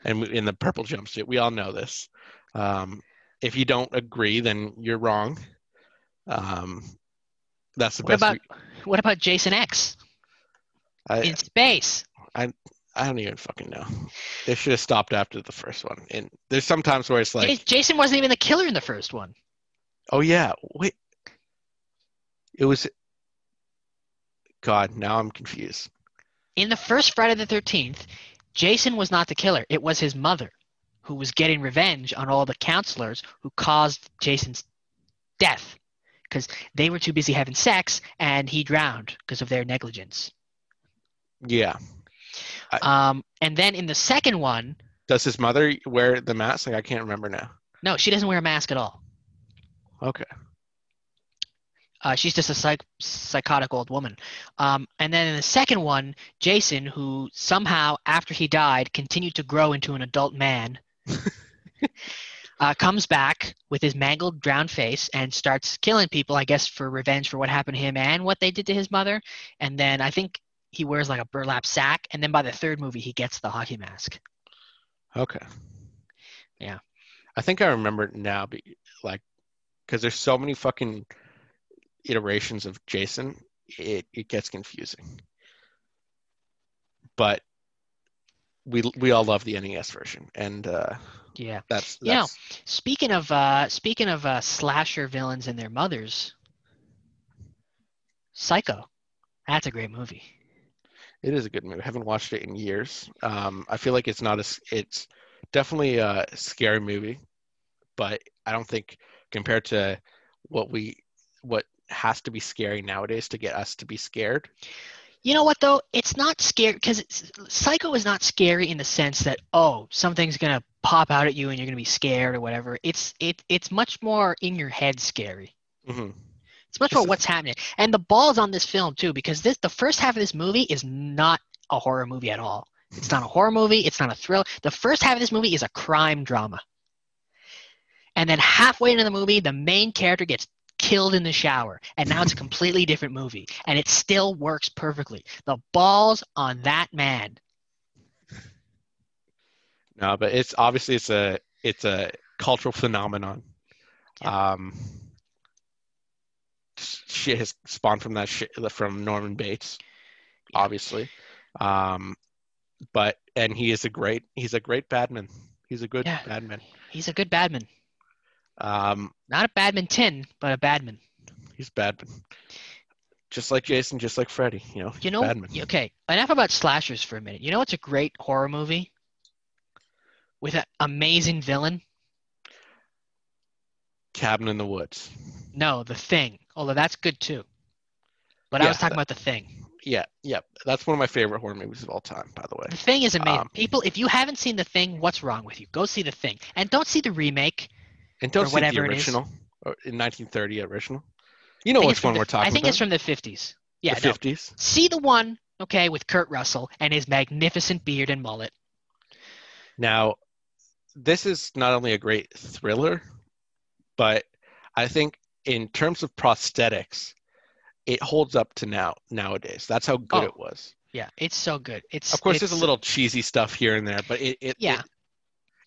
and in the purple jumpsuit. We all know this. Um, if you don't agree, then you're wrong. Um, That's the What best. about we- what about Jason X I, in space? I don't even fucking know. They should have stopped after the first one. And there's sometimes where it's like, Jason wasn't even the killer in the first one. oh yeah, wait, it was. God, now I'm confused. In the first Friday the 13th, Jason was not the killer. It was his mother who was getting revenge on all the counselors who caused Jason's death because they were too busy having sex and he drowned because of their negligence. Yeah. Um, and then in the second one, Does his mother wear the mask? Like I can't remember now. no, she doesn't wear a mask at all. Okay. Uh, she's just a psych- psychotic old woman. Um, and then in the second one, Jason, who somehow after he died continued to grow into an adult man, uh, comes back with his mangled, drowned face and starts killing people. I guess for revenge for what happened to him and what they did to his mother. And then I think he wears like a burlap sack. And then by the third movie, he gets the hockey mask. Okay. Yeah. I think I remember it now, be, like, because there's so many fucking iterations of Jason, it, it gets confusing. But we we all love the NES version, and uh, Yeah. that's, You know, Speaking of uh, speaking of uh, slasher villains and their mothers, Psycho. That's a great movie. It is a good movie. I haven't watched it in years. Um, I feel like it's not as it's definitely a scary movie, but I don't think compared to what we what has to be scary nowadays to get us to be scared. You know what though? It's not scary because Psycho is not scary in the sense that oh something's gonna pop out at you and you're gonna be scared or whatever. It's it it's much more in your head scary. hmm It's much more what's happening and the balls on this film too because this the first half of this movie is not a horror movie at all. It's not a horror movie. It's not a thrill. The first half of this movie is a crime drama. And then halfway into the movie, the main character gets killed in the shower. And now it's a completely different movie. And it still works perfectly. The balls on that man. No, but it's obviously it's a it's a cultural phenomenon. Um, shit has spawned from that shit from Norman Bates, obviously. Um, but and he is a great he's a great badman. He's a good Yeah. badman. He's a good badman. Um, Not a badman badminton, but a badman. he's badman. Just like Jason, just like Freddy, you know. You know, badman. okay, enough about slashers for a minute. You know what's a great horror movie? With an amazing villain? Cabin in the Woods. No, The Thing. Although that's good too. But I was talking that- about The Thing. Yeah, yeah. That's one of my favorite horror movies of all time, by the way. The Thing is amazing. Um, People, if you haven't seen The Thing, what's wrong with you? Go see The Thing. And don't see the remake. And don't or see whatever the original, or in 1930 original. You know which one the- we're talking about. I think about? it's from the 50s. Yeah, the no. 50s. See the one, okay, with Kurt Russell and his magnificent beard and mullet. Now, this is not only a great thriller, but I think in terms of prosthetics, it holds up to now nowadays. That's how good Oh, it was. Yeah, it's so good. It's Of course, there's a little cheesy stuff here and there, but it, it Yeah. it-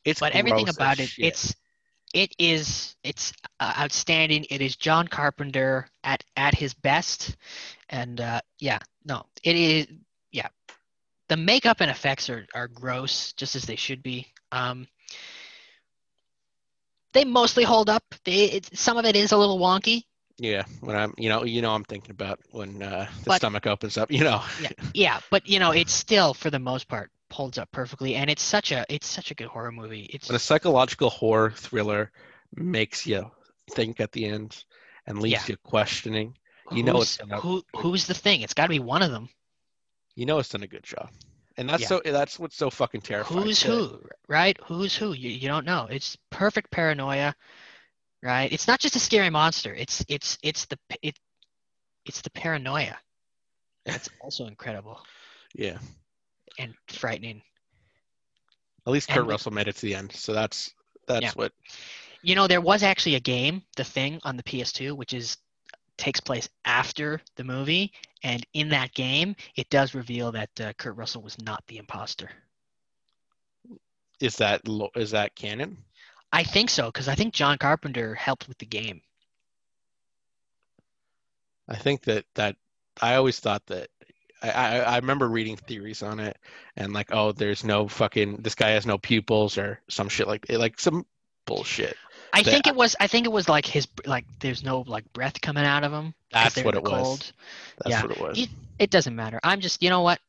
it's but everything about it shit. it's it is it's uh, outstanding it is john carpenter at at his best and uh yeah no it is yeah the makeup and effects are are gross just as they should be um they mostly hold up they it, some of it is a little wonky yeah. When I'm, you know, you know, I'm thinking about when uh, the But- stomach opens up. You know, yeah yeah but you know it's still for the most part holds up perfectly and it's such a it's such a good horror movie it's when a psychological horror thriller makes you think at the end and leaves Yeah. you questioning, you know who's- it's gonna- who who's the thing it's got to be one of them you know it's done a good job. And that's Yeah. so that's what's so fucking terrifying. who's too. who right who's who you, you don't know it's perfect paranoia right it's not just a scary monster it's it's it's the it it's the paranoia that's also incredible Yeah. and frightening At least And Kurt we- Russell made it to the end. So that's that's Yeah. what you know there was actually a game the thing on the ps2 which is takes place after the movie and in that game it does reveal that uh, kurt russell was not the imposter is that is that canon? i think so because i think john carpenter helped with the game I think that that I always thought that I, I I remember reading theories on it and like oh there's no fucking this guy has no pupils or some shit like like some bullshit. I That- think it was. I think it was like his like. There's no like breath coming out of him. That's what it the was. That's Yeah. what it was. You- It doesn't matter. I'm just. You know what?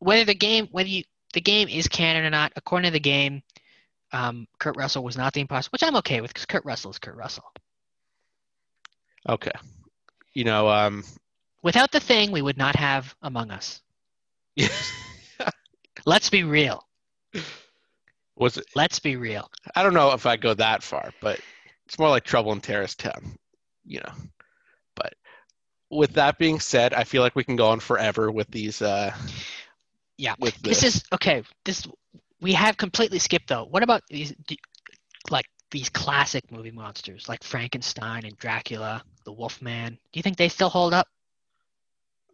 Whether the game, whether you the game is canon or not, according to the game, um, Kurt Russell was not the imposter, which I'm okay with because Kurt Russell is Kurt Russell. Okay. You know, um Without the thing, we would not have Among Us. Let's be real. Was it Let's be real. I don't know if I go that far, but it's more like trouble in Terrorist Town, you know. But with that being said, I feel like we can go on forever with these uh Yeah. with This this. is okay. This we have completely skipped though. What about these like these classic movie monsters like Frankenstein and Dracula, the Wolfman? Do you think they still hold up?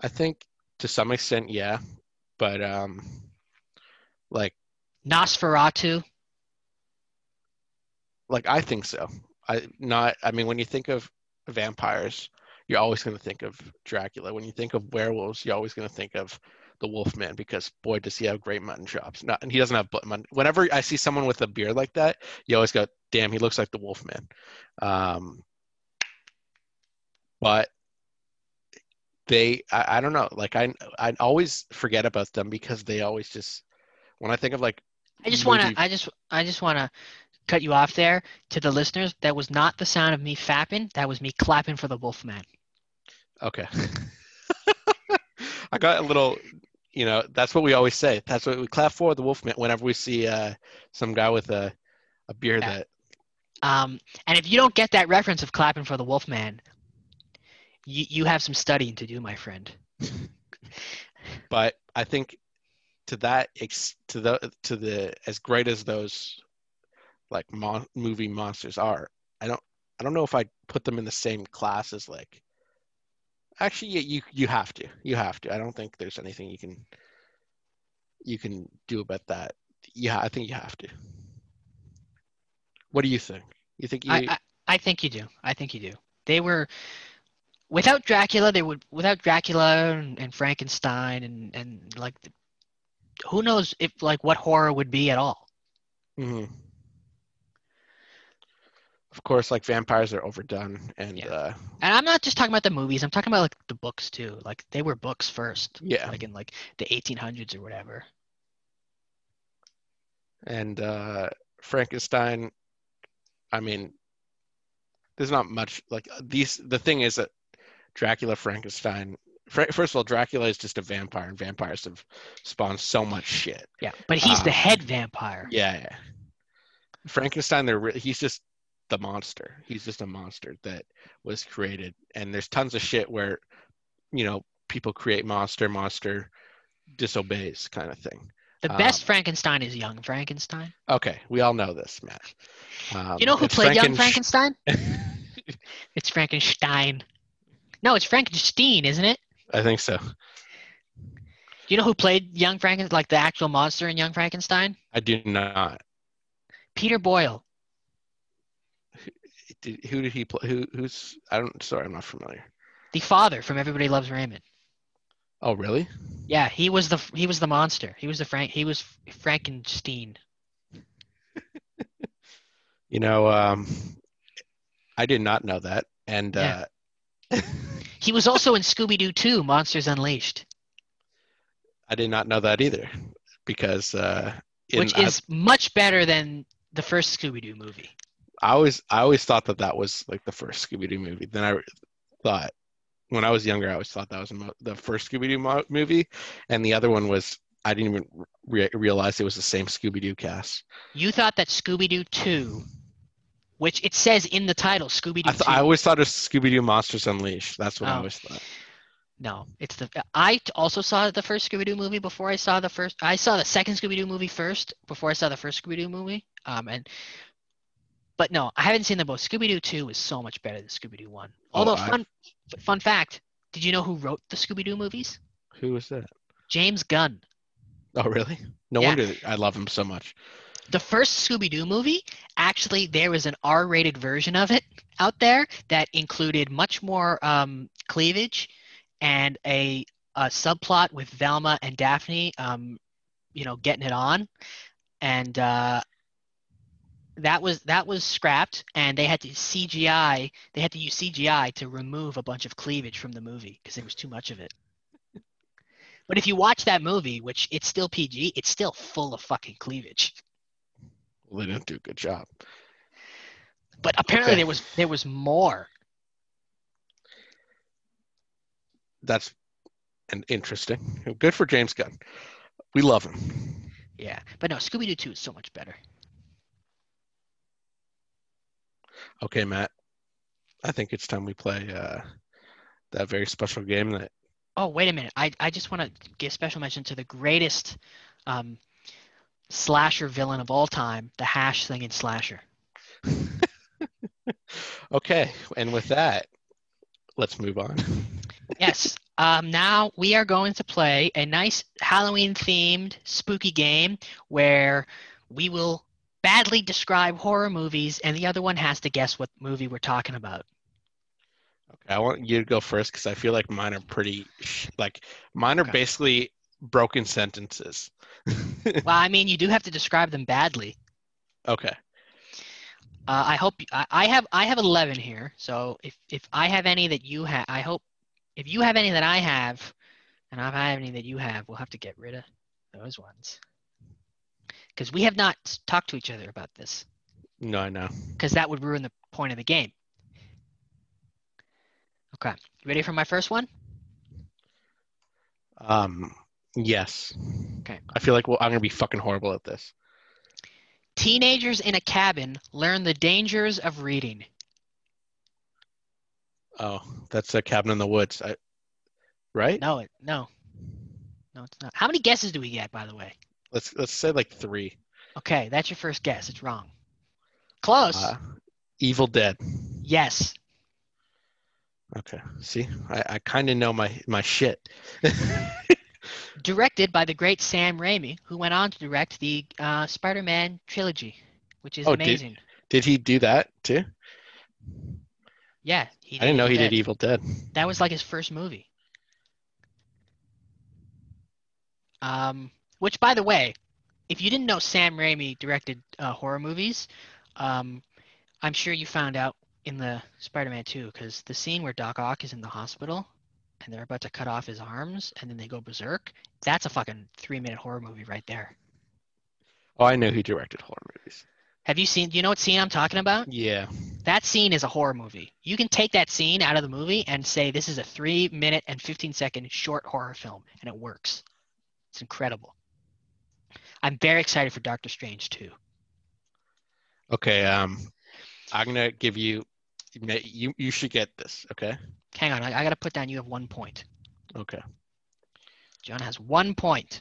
I think to some extent, yeah. But um like Nosferatu. like I think so. I not I mean when you think of vampires, you're always going to think of Dracula. When you think of werewolves, you're always going to think of the Wolfman because boy does he have great mutton chops. Not and he doesn't have mutton. Whenever I see someone with a beard like that, you always go, "Damn, he looks like the Wolfman." Um, but they, I, I don't know. Like I, I always forget about them because they always just when I think of like I just want to. I just. I just want to cut you off there to the listeners. That was not the sound of me fapping. That was me clapping for the Wolfman. Okay. I got a little, you know, that's what we always say. That's what we clap for the Wolfman whenever we see uh, some guy with a, a beard Yeah. that. Um, and if you don't get that reference of clapping for the Wolfman, you you have some studying to do, my friend. But I think to that, ex- to the, to the, as great as those like movie monsters are, I don't, I don't know if I put them in the same class as like. Actually, yeah, you you have to, you have to. I don't think there's anything you can, you can do about that. Yeah, I think you have to. What do you think? You think you? I, I I think you do. I think you do. They were without Dracula. They would without Dracula and, and Frankenstein and and like who knows if like what horror would be at all. Mhm. Of course, like vampires are overdone, and Yeah. uh, And I'm not just talking about the movies. I'm talking about like the books too. Like they were books first, yeah, like in like the 1800s or whatever. and uh, Frankenstein. I mean, there's not much like these. The thing is that Dracula, Frankenstein. First of all, Dracula is just a vampire, and vampires have spawned so much shit. Yeah, but he's the Um, head vampire. Yeah, yeah. Frankenstein, they're re- he's just the monster. He's just a monster that was created, and there's tons of shit where, you know, people create monster, monster disobeys, kind of thing. The best um, Frankenstein is young Frankenstein. Okay, we all know this, Matt. Um, You know who played young Frankenstein? It's Frankenstein. No, it's Frankenstein, isn't it? I think so. Do You know who played young Frankenstein, like the actual monster in Young Frankenstein? I do not. Peter Boyle. Did, who did he play? Who? Who's? I don't. Sorry, I'm not familiar. the father from Everybody Loves Raymond. Oh, really? Yeah, he was the he was the monster. He was the Frank. He was Frankenstein. You know, um, I did not know that, and Yeah. uh, He was also in Scooby Doo 2: Monsters Unleashed, I did not know that either, because uh, in, which I- is much better than the first Scooby Doo movie. I always I always thought that that was like the first Scooby Doo movie. Then I thought when I was younger, I always thought that was the first Scooby Doo mo- movie, and the other one was I didn't even re- realize it was the same Scooby Doo cast. You thought that Scooby Doo 2, which it says in the title, Scooby Doo I, th- I always thought was Scooby Doo Monsters Unleashed. That's what I Oh. always thought. No, it's the. I also saw the first Scooby Doo movie before I saw the first. I saw the second Scooby Doo movie first before I saw the first Scooby Doo movie. Um, and but no, I haven't seen them both. Scooby Doo Two is so much better than Scooby Doo One. Oh, Although I- fun fun fact, did you know who wrote the Scooby Doo movies? Who was that? James Gunn. Oh, really? No Yeah. wonder I love him so much. The first Scooby Doo movie, actually, there was an R rated version of it out there that included much more um, cleavage and a, a subplot with Velma and Daphne, um, you know, getting it on. And uh, that was that was scrapped and they had to CGI they had to use CGI to remove a bunch of cleavage from the movie because there was too much of it. But if you watch that movie, which it's still PG, it's still full of fucking cleavage. Well, they didn't do a good job. But apparently Okay. there was there was more. That's and interesting. Good for James Gunn. We love him. Yeah. But no, Scooby Doo 2 is so much better. Okay, Matt. I think it's time we play uh, that very special game that Oh, wait a minute. I, I just want to give special mention to the greatest um, slasher villain of all time, the hash slinging slasher. Okay, and with that, let's move on. yes. Um, now we are going to play a nice Halloween themed spooky game where we will badly describe horror movies and the other one has to guess what movie we're talking about. Okay, I want you to go first because I feel like mine are pretty like mine are Okay. basically broken sentences. well, I mean, you do have to describe them badly. okay. Uh, I hope I, I have I have eleven here. So if if I have any that you have, I hope if you have any that I have, and if I have any that you have, we'll have to get rid of those ones because we have not talked to each other about this No, I know. because that would ruin the point of the game. Okay, you ready for my first one? Um, yes. Okay. I feel like well, I'm gonna be fucking horrible at this. Teenagers in a cabin learn the dangers of reading. Oh, that's a cabin in the woods. I, right? No, it no, no, it's not. How many guesses do we get, by the way? Let's let's say like three. Okay, that's your first guess. It's wrong. Close. Uh, Evil Dead. yes. Okay. See, I, I kind of know my my shit. Directed by the great Sam Raimi, who went on to direct the uh, Spider-Man trilogy, which is Oh, did- amazing. did he do that too? Yeah, he I didn't know he Evil did Evil Dead. That was like his first movie. Um, which, by the way, if you didn't know Sam Raimi directed uh, horror movies, um, I'm sure you found out in the Spider-Man 2 because the scene where Doc Ock is in the hospital and they're about to cut off his arms and then they go berserk. That's a fucking three-minute horror movie right there. Oh, I know he directed horror movies. Have you seen? Do you know what scene I'm talking about? Yeah. That scene is a horror movie. You can take that scene out of the movie and say this is a three minute and 15 second short horror film, and it works. It's incredible. I'm very excited for Doctor Strange too. Okay. Um, I'm gonna give you. You you should get this. Okay. Hang on, I, I got to put down you have one point. Okay. John has one point.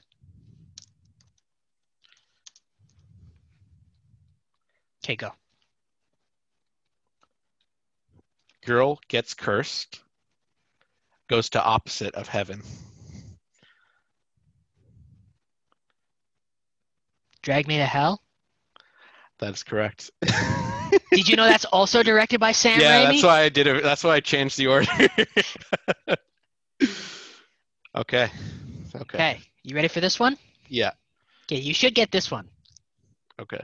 Okay, go. Girl gets cursed. Goes to opposite of heaven. Drag Me to Hell. That's correct. Did you know that's also directed by Sam yeah, Raimi? that's why I did it. That's why I changed the order. okay. Okay. Okay, you ready for this one? Yeah. Okay, you should get this one. Okay.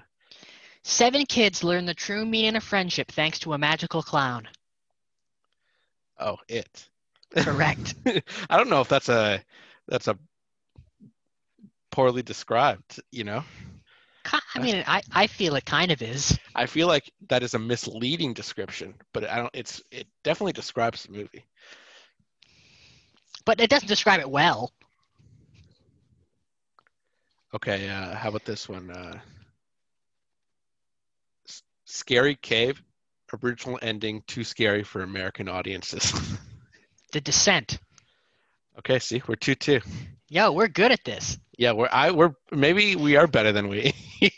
Seven kids learn the true meaning of friendship thanks to a magical clown. Oh, it. Correct. I don't know if that's a that's a poorly described. You know, I mean, I, I feel it kind of is. I feel like that is a misleading description, but I don't. It's it definitely describes the movie. But it doesn't describe it well. Okay. Uh, how about this one? Uh, S- Scary Cave. Original ending too scary for American audiences. The Descent. okay, see, we're two two yo, we're good at this. Yeah, we're I we're maybe we are better than we.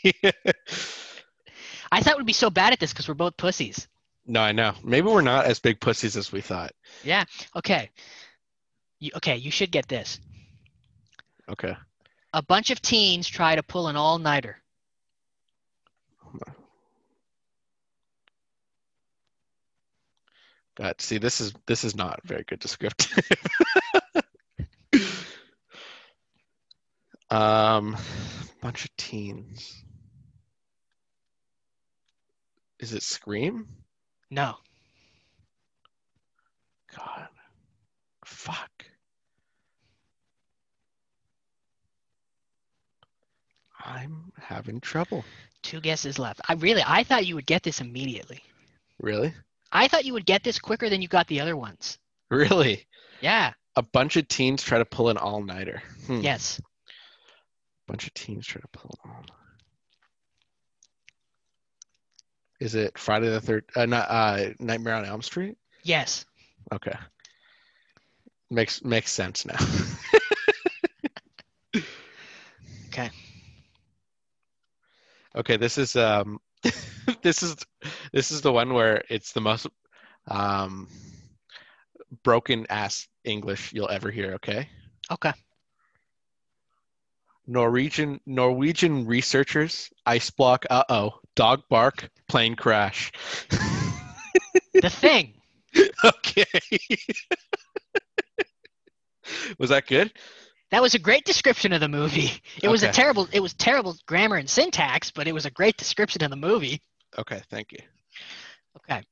I thought we'd be so bad at this because we're both pussies. No, I know. Maybe we're not as big pussies as we thought. Yeah. Okay. You, okay, you should get this. Okay. A bunch of teens try to pull an all-nighter. God, see, this is this is not very good descriptive. um, bunch of teens. Is it Scream? No. God, fuck. I'm having trouble. Two guesses left. I really I thought you would get this immediately. Really? I thought you would get this quicker than you got the other ones. Really? Yeah. A bunch of teens try to pull an all-nighter. Hmm. Yes. Bunch of teens try to pull an all-nighter. Is it Friday the third? Uh, not uh, Nightmare on Elm Street. Yes. Okay. Makes makes sense now. Okay. Okay, this is um this is this is the one where it's the most um broken ass English you'll ever hear, okay? Okay. Norwegian Norwegian researchers ice block uh-oh, dog bark, plane crash. The thing. okay. Was that good? That was a great description of the movie. It was a Okay. terrible it was terrible grammar and syntax, but it was a great description of the movie. Okay, thank you. Okay.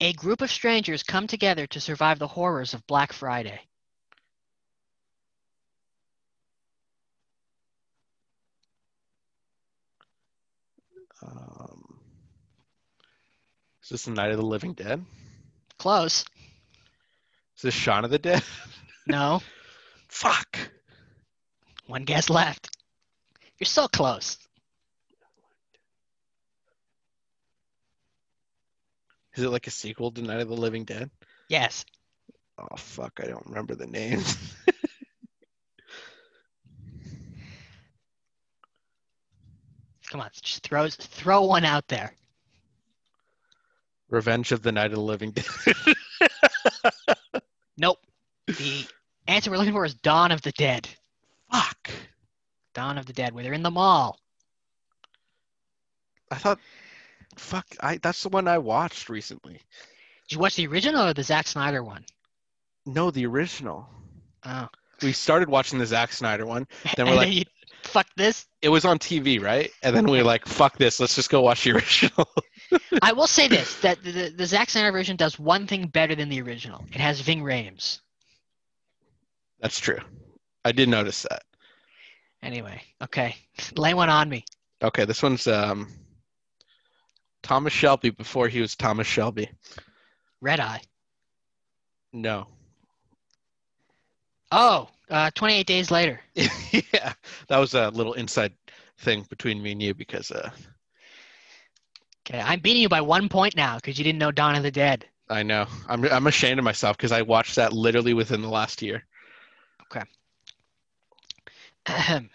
A group of strangers come together to survive the horrors of Black Friday. Um, is this the Night of the Living Dead? Close. Is this Shaun of the Dead? No. Fuck. One guess left. You're so close. Is it like a sequel to Night of the Living Dead? Yes. Oh fuck, I don't remember the names. Come on, just throw throw one out there. Revenge of the Night of the Living Dead. Nope. The answer we're looking for is Dawn of the Dead. fuck. Dawn of the Dead, where they're in the mall. I thought fuck, I that's the one I watched recently. Did you watch the original or the Zack Snyder one? No, the original. Oh. We started watching the Zack Snyder one. Then we're like you, fuck this. it was on TV, right? And then we were like, fuck this, let's just go watch the original. I will say this: that the, the, the Zack Snyder version does one thing better than the original. It has Ving Rhames. That's true. I did notice that. Anyway, okay, lay one on me. Okay, this one's um Thomas Shelby before he was Thomas Shelby. Red Eye. No. Oh, uh, 28 days later. yeah, that was a little inside thing between me and you because uh, Okay, I'm beating you by one point now because you didn't know Dawn of the Dead. I know I'm I'm ashamed of myself because I watched that literally within the last year. Ahem.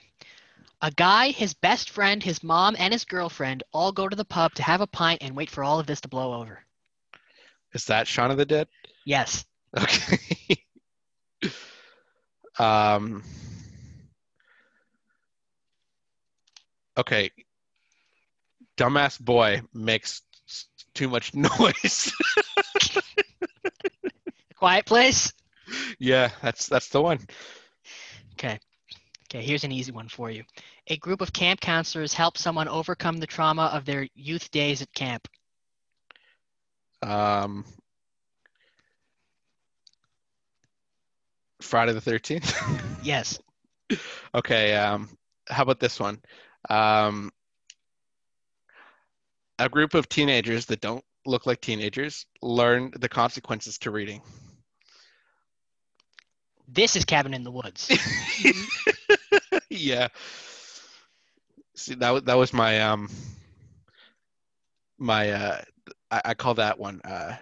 A guy, his best friend, his mom, and his girlfriend all go to the pub to have a pint and wait for all of this to blow over. Is that Shaun of the Dead? Yes. Okay. um. Okay. Dumbass boy makes too much noise. Quiet Place? yeah, that's that's the one. Okay. Okay, here's an easy one for you. A group of camp counselors help someone overcome the trauma of their youth days at camp. Um. Friday the Thirteenth. Yes. Okay, um, how about this one? Um, a group of teenagers that don't look like teenagers learn the consequences to reading. This is Cabin in the Woods. yeah. See, that was that was my um my uh I, I call that one uh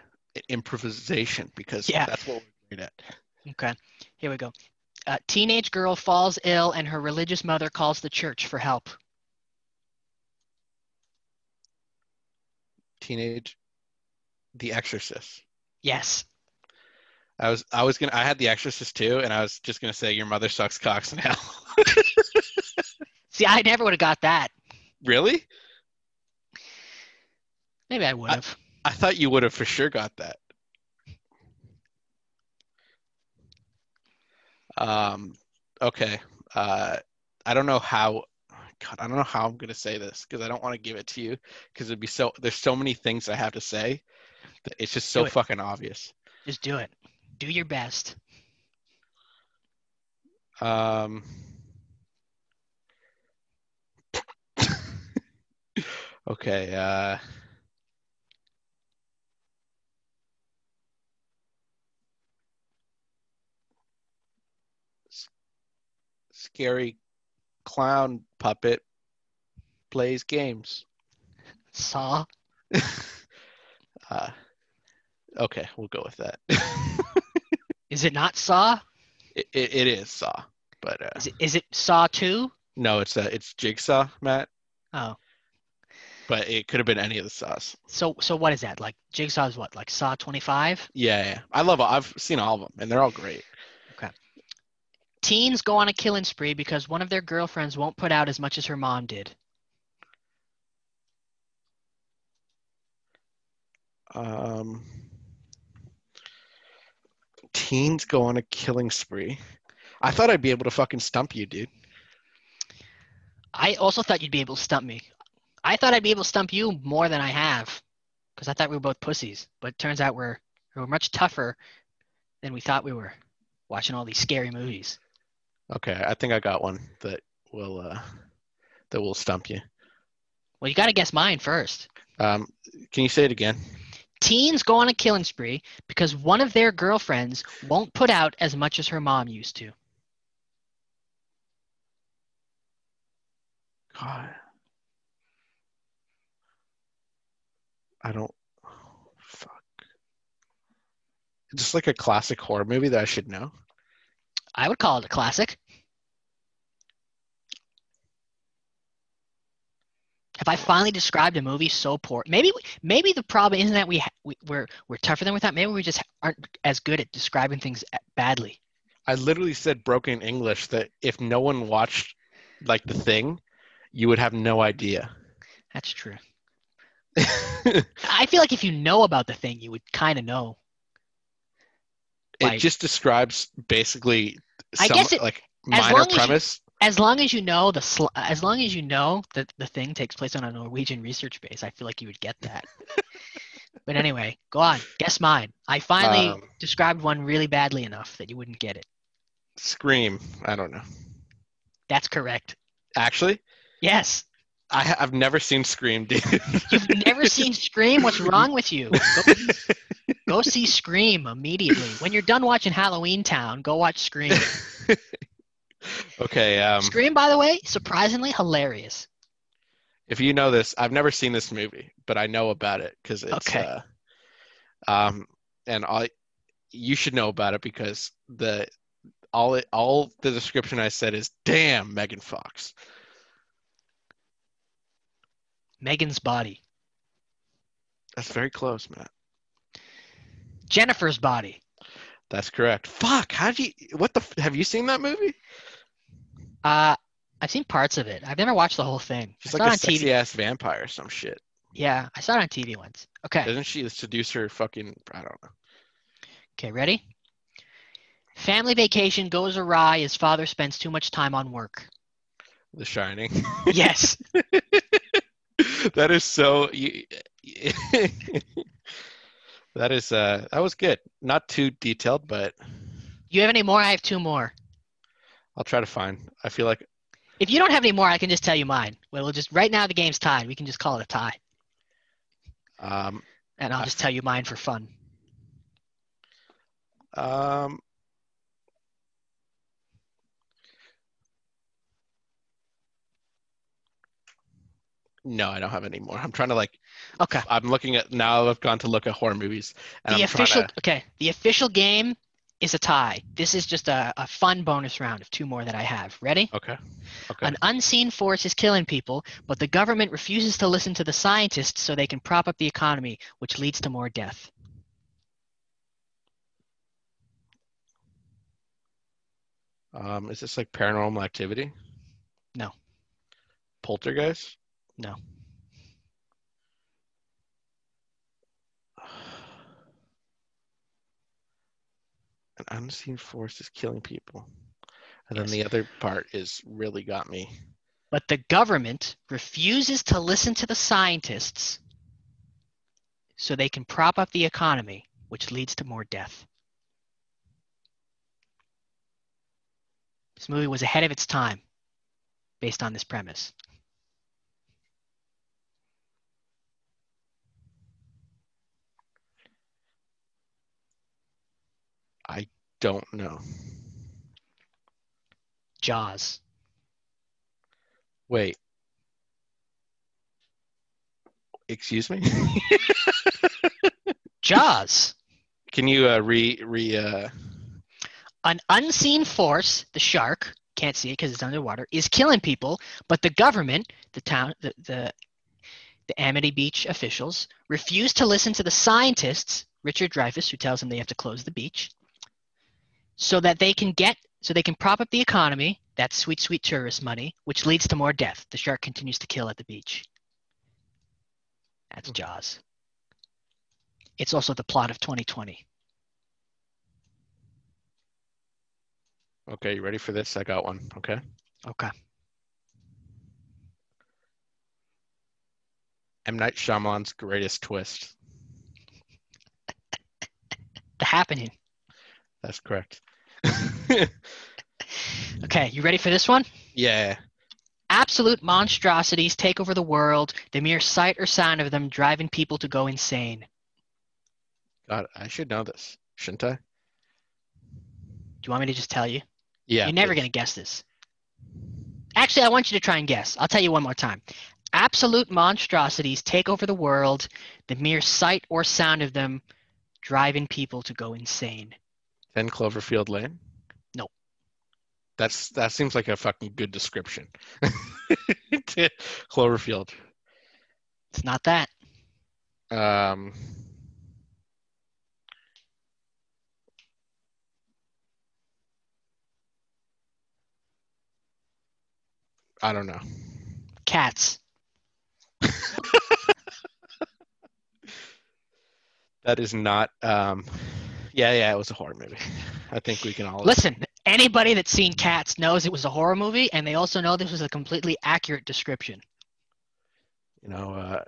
improvisation because Yeah. that's what we're great at. Okay, here we go. A teenage girl falls ill and her religious mother calls the church for help. Teenage The Exorcist. Yes. I was I was gonna I had The Exorcist too, and I was just gonna say your mother sucks cocks in hell. See, I never would have got that. really? Maybe I would I- have. I thought you would have for sure got that. Um, okay. Uh, I don't know how. God, I don't know how I'm gonna say this because I don't want to give it to you because it'd be so. There's so many things I have to say. That it's just so fucking obvious. Just do it. Do your best. Um. okay. Uh. Scary clown puppet plays games. Saw. Uh, okay, we'll go with that. Is it not Saw? it, it, it is Saw, but uh, Is it, is it Saw 2? no, it's uh, it's Jigsaw, Matt. Oh. But it could have been any of the Saws. So so what is that? Like Jigsaw's what? Like Saw 25? Yeah, yeah, I love. I've seen all of them, and they're all great. Teens go on a killing spree because one of their girlfriends won't put out as much as her mom did. Um, teens go on a killing spree. I thought I'd be able to fucking stump you, dude. I also thought you'd be able to stump me. I thought I'd be able to stump you more than I have because I thought we were both pussies. But it turns out we're, we're much tougher than we thought we were watching all these scary movies. Okay, I think I got one that will uh, that will stump you. Well, you got to guess mine first. Um, can you say it again? Teens go on a killing spree because one of their girlfriends won't put out as much as her mom used to. God. I don't. Fuck. Just like a classic horror movie that I should know. I would call it a classic. Have I finally described a movie so poor? Maybe maybe the problem isn't that we, ha- we we're we're tougher than we thought. Maybe we just aren't as good at describing things badly. I literally said broken English that if no one watched like the thing, you would have no idea. That's true. I feel like if you know about the thing, you would kind of know. It just describes basically I guess it- like as minor as you- premise. As long as you know the sl- as long as you know that the thing takes place on a Norwegian research base, I feel like you would get that. but anyway, go on. Guess mine. I finally Um, described one really badly enough that you wouldn't get it. Scream. I don't know. That's correct. Actually, Yes. I ha- I've never seen Scream, dude. You've never seen Scream? What's wrong with you? Go, go see Scream immediately. When you're done watching Halloween Town, go watch Scream. okay. Um, Scream, by the way, surprisingly hilarious. if you know this, I've never seen this movie, but I know about it because it's Okay. uh, um, and I, you should know about it because the all it all the description I said is damn Megan Fox. Megan's body. That's very close, Matt. Jennifer's body. That's correct. Fuck. How'd you? What the? f- Have you seen that movie? Uh, I've seen parts of it. I've never watched the whole thing. She's I like a on TV. sexy ass vampire or some shit. Yeah, I saw it on TV once. Okay. Doesn't she seduce her fucking? I don't know. Okay, ready? Family vacation goes awry as father spends too much time on work. The Shining. Yes. that is so. You, that is uh that was good. Not too detailed, but You have any more? I have two more. I'll try to find. I feel like If you don't have any more, I can just tell you mine. Well, we'll just right now the game's tied. We can just call it a tie, um and I'll I- just tell you mine for fun. um No, I don't have any more. I'm trying to like Okay. I'm looking at now I've gone to look at horror movies the I'm official to okay. The official game is a tie. This is just a, a fun bonus round of two more that I have. Ready? Okay. Okay. An unseen force is killing people, but the government refuses to listen to the scientists so they can prop up the economy, which leads to more death. Um is this like paranormal activity? No. Poltergeist? No. An unseen force is killing people. And yes. then the other part is really got me. But the government refuses to listen to the scientists so they can prop up the economy, which leads to more death. This movie was ahead of its time based on this premise. I don't know. Jaws. Wait. Excuse me? Jaws. Can you uh, re re uh An unseen force, the shark, can't see it because it's underwater, is killing people, but the government, the town, the, the, the Amity Beach officials, refuse to listen to the scientists, Richard Dreyfuss, who tells them they have to close the beach, so that they can get, so they can prop up the economy, that's sweet, sweet tourist money, which leads to more death. The shark continues to kill at the beach. That's hmm. Jaws. It's also the plot of 2020. Okay, you ready for this? I got one. Okay. Okay. M. Night Shyamalan's greatest twist. The happening. That's correct. Okay, you ready for this one? yeah. Absolute monstrosities take over the world, the mere sight or sound of them driving people to go insane. God, I should know this, shouldn't I? Do you want me to just tell you? Yeah. You're never going to guess this. Actually, I want you to try and guess. I'll tell you one more time. Absolute monstrosities take over the world, the mere sight or sound of them driving people to go insane. 10 Cloverfield Lane? No. That's that seems like a fucking good description. Cloverfield. It's not that. Um I don't know. Cats. That is not um yeah, yeah, it was a horror movie. I think we can all Listen, anybody that's seen Cats knows it was a horror movie, and they also know this was a completely accurate description. you know uh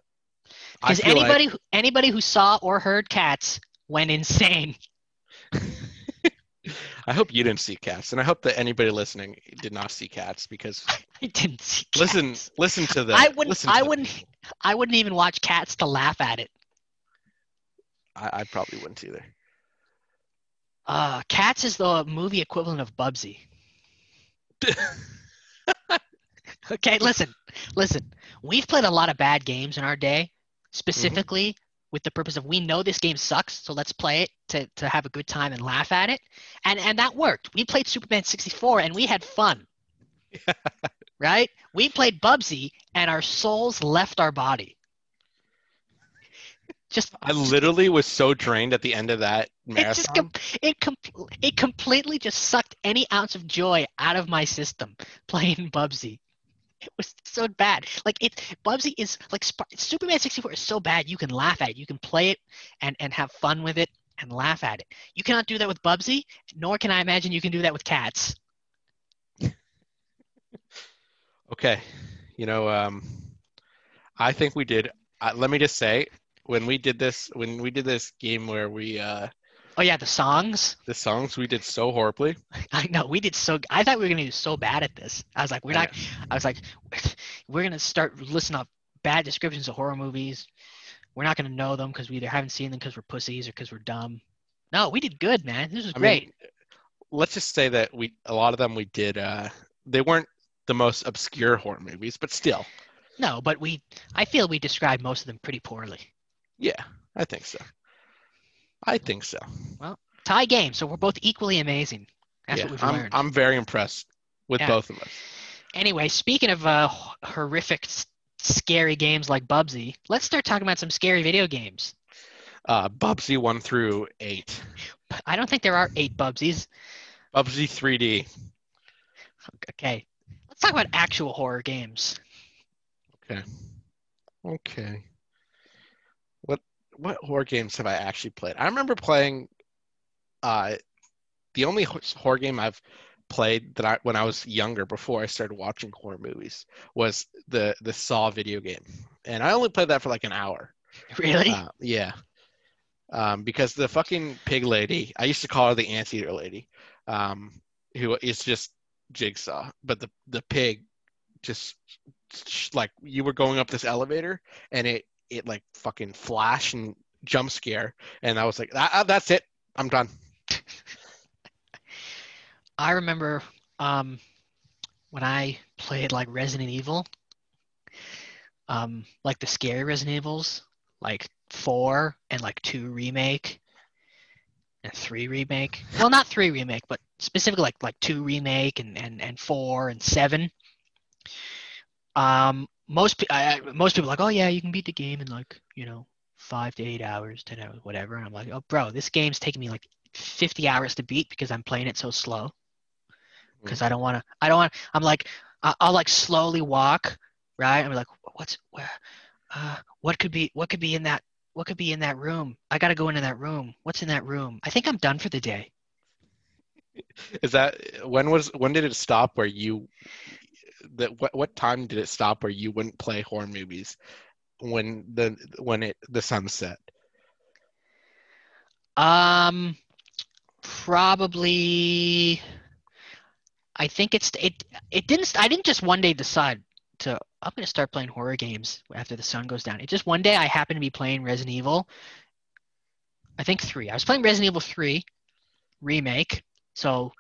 Because feel like- anybody, who anybody who saw or heard Cats went insane. I hope you didn't see cats, and I hope that anybody listening did not see cats because I didn't see Cats. listen, listen to the. I wouldn't. I wouldn't. I wouldn't even watch Cats to laugh at it. I, I probably wouldn't either. Uh, Cats is the movie equivalent of Bubsy. Okay, listen, listen. We've played a lot of bad games in our day, specifically with the purpose of we know this game sucks, so let's play it to, to have a good time and laugh at it. And and that worked. We played Superman 64 and we had fun. right? We played Bubsy and our souls left our body. Just I literally was so drained at the end of that marathon. it just com- it com- it completely just sucked any ounce of joy out of my system playing Bubsy. It was so bad. Like it, Bubsy is like Sp- Superman 64 is so bad you can laugh at it. You can play it and and have fun with it and laugh at it. You cannot do that with Bubsy, nor can I imagine you can do that with cats. Okay, you know, um, I think we did. Uh, let me just say, when we did this, when we did this game where we uh, Oh yeah, the songs. the songs, we did so horribly. I know we did so. I thought we were gonna do so bad at this. I was like, we're not. I was like, we're gonna start listing off bad descriptions of horror movies. We're not gonna know them because we either haven't seen them because we're pussies or because we're dumb. No, we did good, man. This was I great. mean, let's just say that we a lot of them we did. Uh, they weren't the most obscure horror movies, but still, no, but we. I feel we described most of them pretty poorly. Yeah, I think so. I think so. Well, tie game, so we're both equally amazing. That's yeah, what we've I'm, learned. I'm very impressed with Yeah. both of us. Anyway, speaking of uh, horrific, scary games like Bubsy, let's start talking about some scary video games. Uh, Bubsy one through eight. I don't think there are eight Bubsies. Bubsy 3D. Okay, let's talk about actual horror games. Okay. Okay. What horror games have I actually played? I remember playing uh the only horror game I've played that I when I was younger before I started watching horror movies was the the Saw video game, and I only played that for like an hour. Really? Uh, yeah. Um, because the fucking pig lady, I used to call her the anteater lady, um, who is just jigsaw, but the the pig just like you were going up this elevator and it it like fucking flash and jump scare, and I was like, ah, ah, that's it, I'm done. I remember um, when I played like Resident Evil, um, like the scary Resident Evils, like four and like two remake and three remake. Well, not three remake, but specifically like like two remake and and and four and seven. Um, most I, I- most people are like, oh yeah, you can beat the game in like you know five to eight hours, ten hours, whatever. And I'm like, oh bro, this game's taking me like 50 hours to beat because I'm playing it so slow. Because I don't want to. I don't want. I'm like, I- I'll like slowly walk, right? I'm like, what's where? Uh, what could be? What could be in that? What could be in that room? I gotta go into that room. What's in that room? I think I'm done for the day. Is that when was when did it stop where you that what what time did it stop where you wouldn't play horror movies when the when it the sun set? Um, probably. I think it's it. It didn't. I didn't just one day decide to. I'm gonna start playing horror games after the sun goes down. It just one day I happened to be playing Resident Evil. I think three. I was playing Resident Evil three remake. So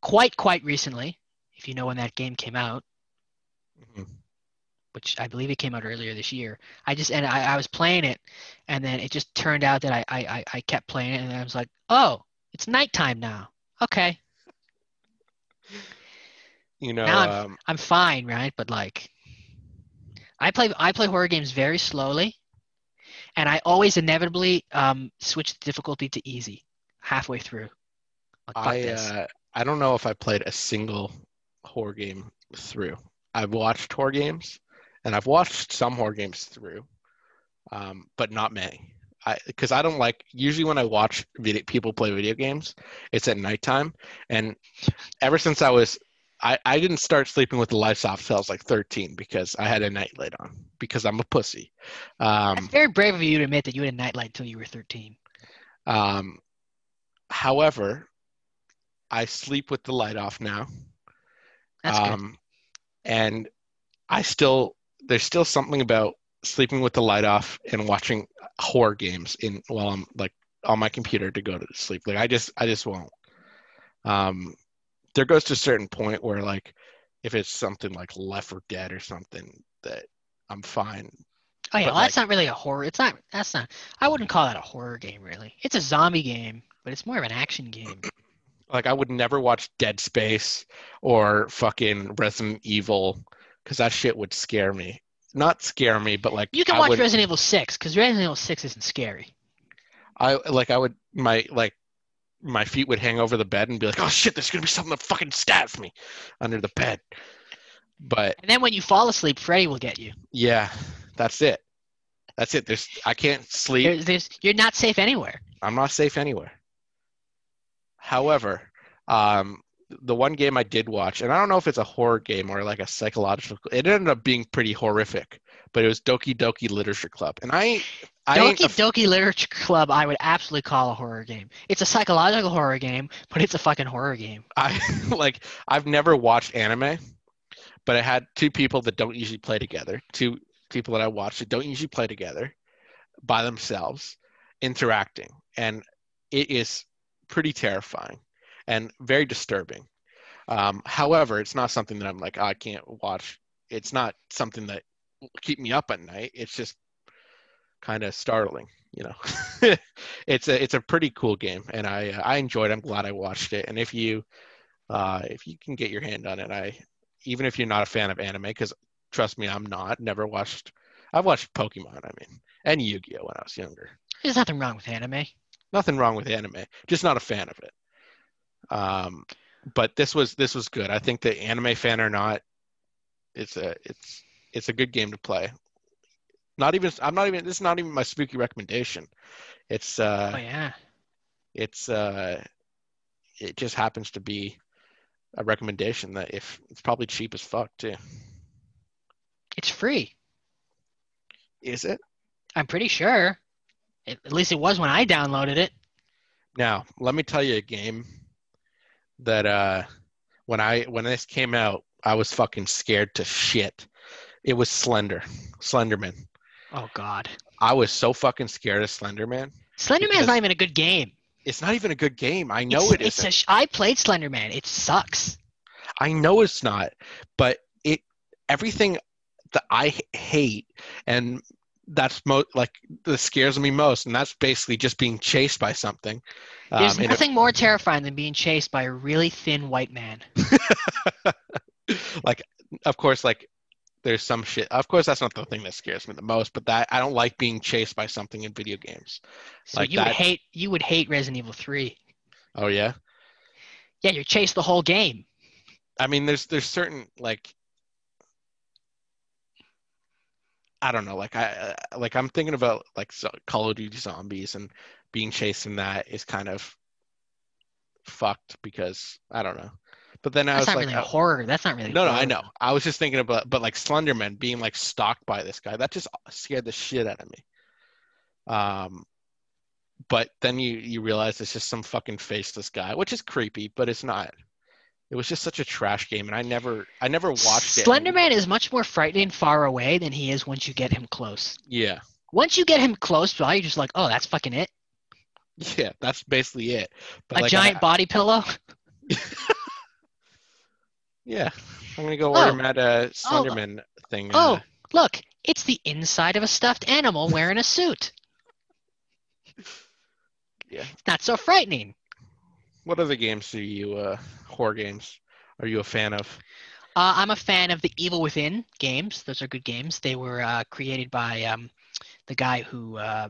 quite quite recently, if you know when that game came out, Mhm. which I believe it came out earlier this year. I just and I, I was playing it, and then it just turned out that I, I I I kept playing it, and I was like, oh, it's nighttime now. Okay, You know, Now I'm- um, I'm fine, right? But like, I play I play horror games very slowly, and I always inevitably um switch the difficulty to easy halfway through. Like, I uh, I don't know if I played a single horror game through. I've watched horror games, and I've watched some horror games through, um, but not many. I because I don't like usually when I watch video, people play video games, it's at nighttime, and ever since I was. I, I didn't start sleeping with the lights off till I was like 13 because I had a nightlight on because I'm a pussy. Um, That's very brave of you to admit that you had a nightlight until you were 13. Um, however, I sleep with the light off now. That's good. um, And I still, there's still something about sleeping with the light off and watching horror games in while I'm like on my computer to go to sleep. Like I just, I just won't. Um, there goes to a certain point where like, if it's something like Left 4 Dead or something that I'm fine. Oh yeah, well that's not really a horror. It's not. That's not. I wouldn't call that a horror game really. It's a zombie game, but it's more of an action game. Like I would never watch Dead Space or fucking Resident Evil because that shit would scare me. Not scare me, but like You can I watch would, Resident Evil 6 because Resident Evil 6 isn't scary. I like I would my like my feet would hang over the bed and be like, oh shit, there's gonna be something that fucking stabs me under the bed. But And then when you fall asleep, Freddy will get you. yeah, that's it. That's it. There's I can't sleep. There's, there's, you're not safe anywhere. I'm not safe anywhere. However, um, the one game I did watch, and I don't know if it's a horror game or like a psychological. It ended up being pretty horrific, but it was Doki Doki Literature Club, and I, I Doki a- Doki Literature Club, I would absolutely call a horror game. It's a psychological horror game, but it's a fucking horror game. I like I've never watched anime, but I had two people that don't usually play together. Two people that I watch that don't usually play together by themselves, interacting, and it is pretty terrifying and very disturbing. Um, however, it's not something that I'm like "Oh, I can't watch. It's not something that will keep me up at night. It's just kind of startling, you know. it's a it's a pretty cool game, and I uh, I enjoyed. it. I'm glad I watched it. And if you uh, if you can get your hand on it, I even if you're not a fan of anime, because trust me, I'm not. Never watched. I've watched Pokemon. I mean, and Yu-Gi-Oh when I was younger. There's nothing wrong with anime. Nothing wrong with anime. Just not a fan of it. Um, but this was this was good. I think the anime fan or not, it's a it's it's a good game to play. Not even I'm not even this is not even my spooky recommendation. It's uh oh yeah. it's uh it just happens to be a recommendation that if it's probably cheap as fuck too. It's free. Is it? I'm pretty sure. At least it was when I downloaded it. Now, let me tell you a game that uh when I when this came out, I was fucking scared to shit. It was Slender. Slenderman. Oh God. I was so fucking scared of Slenderman. Slenderman's not even a good game. It's not even a good game. I know it's, it it's isn't. a I played Slenderman. It sucks. I know it's not, but it everything that I hate and that's mo- like that scares me most, and that's basically just being chased by something. There's Um, and nothing more terrifying than being chased by a really thin white man. like, of course, like there's some shit. Of course, that's not the thing that scares me the most, but that I don't like being chased by something in video games. So Like you would hate you would hate Resident Evil 3. Oh yeah, Yeah, you're chased the whole game. I mean, there's there's certain like. I don't know, like I uh, like I'm thinking about like so- Call of Duty Zombies and being chased in that is kind of fucked because I don't know. But then I That's was not like, really a uh, horror. That's not really. no, no, I know. I was just thinking about, but like Slenderman being like stalked by this guy, that just scared the shit out of me. Um, but then you you realize it's just some fucking faceless guy, which is creepy, but it's not. It was just such a trash game, and I never, I never watched it. Slenderman is much more frightening far away than he is once you get him close. Yeah, Once you get him close, well, you're just like, oh, that's fucking it. yeah, that's basically it. But a like, giant I- body pillow. yeah, I'm gonna go Oh. order him at a Oh. Slenderman thing. Oh, uh, look, it's the inside of a stuffed animal wearing a suit. Yeah. It's not so frightening. What other games do you, uh, horror games, are you a fan of? Uh, I'm a fan of the Evil Within games. Those are good games. They were uh, created by um, the guy who, uh,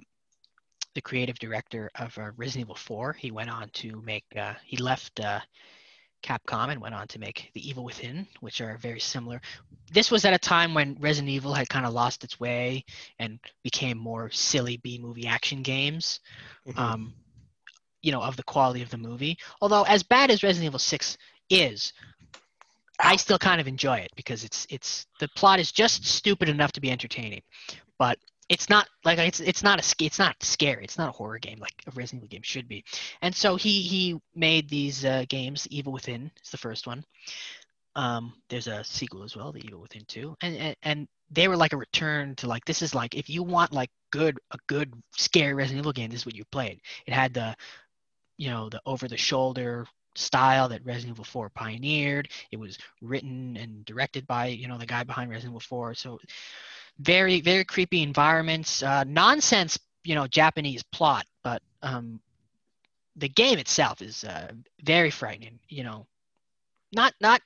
the creative director of uh, Resident Evil 4. He went on to make, uh, he left uh, Capcom and went on to make the Evil Within, which are very similar. This was at a time when Resident Evil had kind of lost its way and became more silly B movie action games. Mhm. um, you know, of the quality of the movie. Although as bad as Resident Evil 6 is, I still kind of enjoy it because it's it's the plot is just stupid enough to be entertaining, but it's not like it's it's not a it's not scary. It's not a horror game like a Resident Evil game should be. And so he he made these uh, games. Evil Within is the first one. Um, there's a sequel as well, The Evil Within 2, and, and and they were like a return to like this is like if you want like good a good scary Resident Evil game, this is what you played. It had the you know the over the shoulder style that Resident Evil 4 pioneered. It was written and directed by you know the guy behind Resident Evil 4. So very very creepy environments, uh, nonsense you know Japanese plot, but um, the game itself is uh, very frightening. You know, not not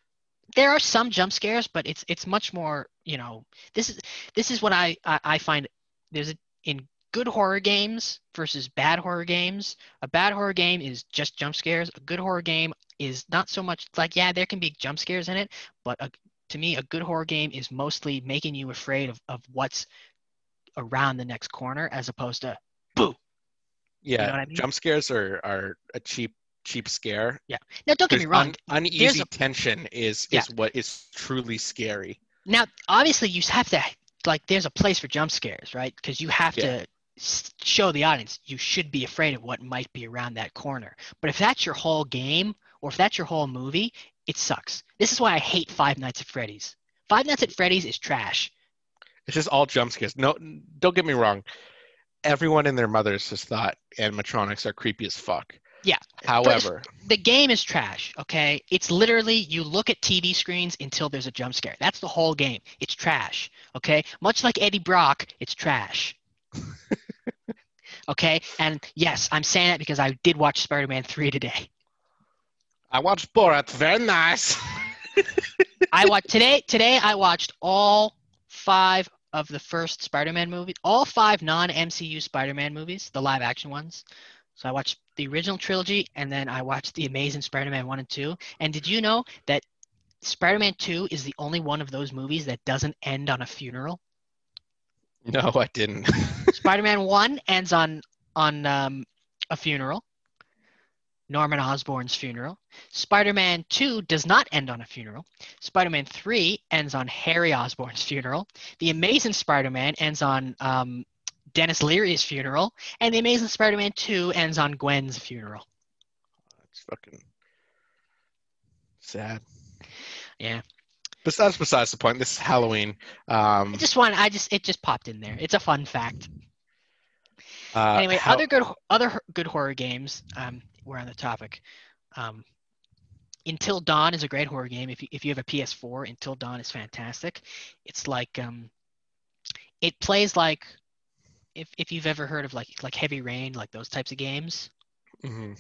there are some jump scares, but it's it's much more you know this is this is what I I, I find there's a in good horror games versus bad horror games. A bad horror game is just jump scares. A good horror game is not so much like yeah, there can be jump scares in it, but a, to me, a good horror game is mostly making you afraid of, of what's around the next corner as opposed to boo. Yeah, what I mean? jump scares are, are a cheap cheap scare. Yeah. Now, don't get There's me wrong. un- uneasy a- tension is Yeah. is what is truly scary. Now, obviously, you have to like. There's a place for jump scares, right? Because you have Yeah. to show the audience you should be afraid of what might be around that corner. But if that's your whole game, or if that's your whole movie, it sucks. This is why I hate Five Nights at Freddy's. Five Nights at Freddy's is trash. It's just all jump scares. No, don't get me wrong. Everyone and their mothers has thought animatronics are creepy as fuck. Yeah. However, The game is trash, okay? It's literally you look at TV screens until there's a jump scare. That's the whole game. It's trash, okay? Much like Eddie Brock, it's trash. okay? And yes, I'm saying that because I did watch Spider-Man 3 today. I watched Borat. Very nice. I watched today today I watched all 5 of the first Spider-Man movies, all 5 non-MCU Spider-Man movies, the live action ones. So I watched the original trilogy and then I watched the Amazing Spider-Man 1 and 2. And did you know that Spider-Man 2 is the only one of those movies that doesn't end on a funeral? No, I didn't. Spider-Man 1 ends on on um, a funeral. Norman Osborn's funeral. Spider-Man 2 does not end on a funeral. Spider-Man 3 ends on Harry Osborn's funeral. The Amazing Spider-Man ends on um, Denis Leary's funeral, and The Amazing Spider-Man 2 ends on Gwen's funeral. It's fucking sad. Yeah. But that's besides the point. This is Halloween. Um, I just want I just it just popped in there. It's a fun fact. Uh, anyway, how- other good other good horror games. Um, we're on the topic. Um, Until Dawn is a great horror game. If you if you have a PS4, Until Dawn is fantastic. It's like um, it plays like if if you've ever heard of like like Heavy Rain, like those types of games Mhm.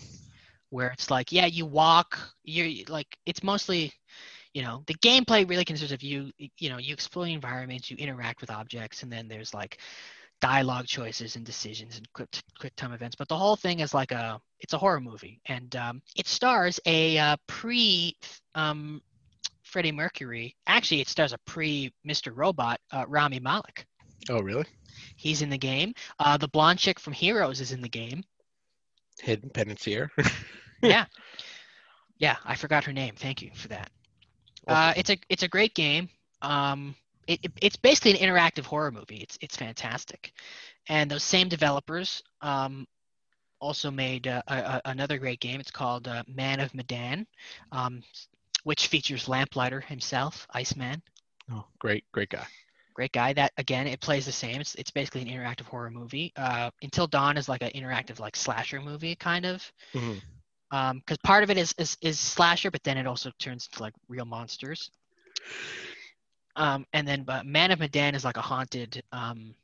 where it's like yeah you walk you're like it's mostly you know the gameplay really consists of you you know you explore the environments you interact with objects and then there's like dialogue choices and decisions and quick quick time events but the whole thing is like a it's a horror movie. And um, it stars a uh, pre um, Freddie Mercury. Actually it stars a pre Mr. Robot uh, Rami Malek. Oh, really? he's in the game. Uh, the blonde chick from Heroes is in the game. Hayden Panettiere. yeah. Yeah i forgot her name. Thank you for that. Uh, it's a it's a great game. Um, it, it- it's basically an interactive horror movie. It's it's fantastic. And those same developers um, also made uh, a, a, another great game. It's called uh, man of medan um, which features lamplighter himself iceman. Oh, great, great guy. great guy. That again it plays the same. It's, it's basically an interactive horror movie. Uh, until dawn is like an interactive like slasher movie kind of. Mhm. um because part of it is, is is slasher but then it also turns into like real monsters um and then but man of medan is like a haunted um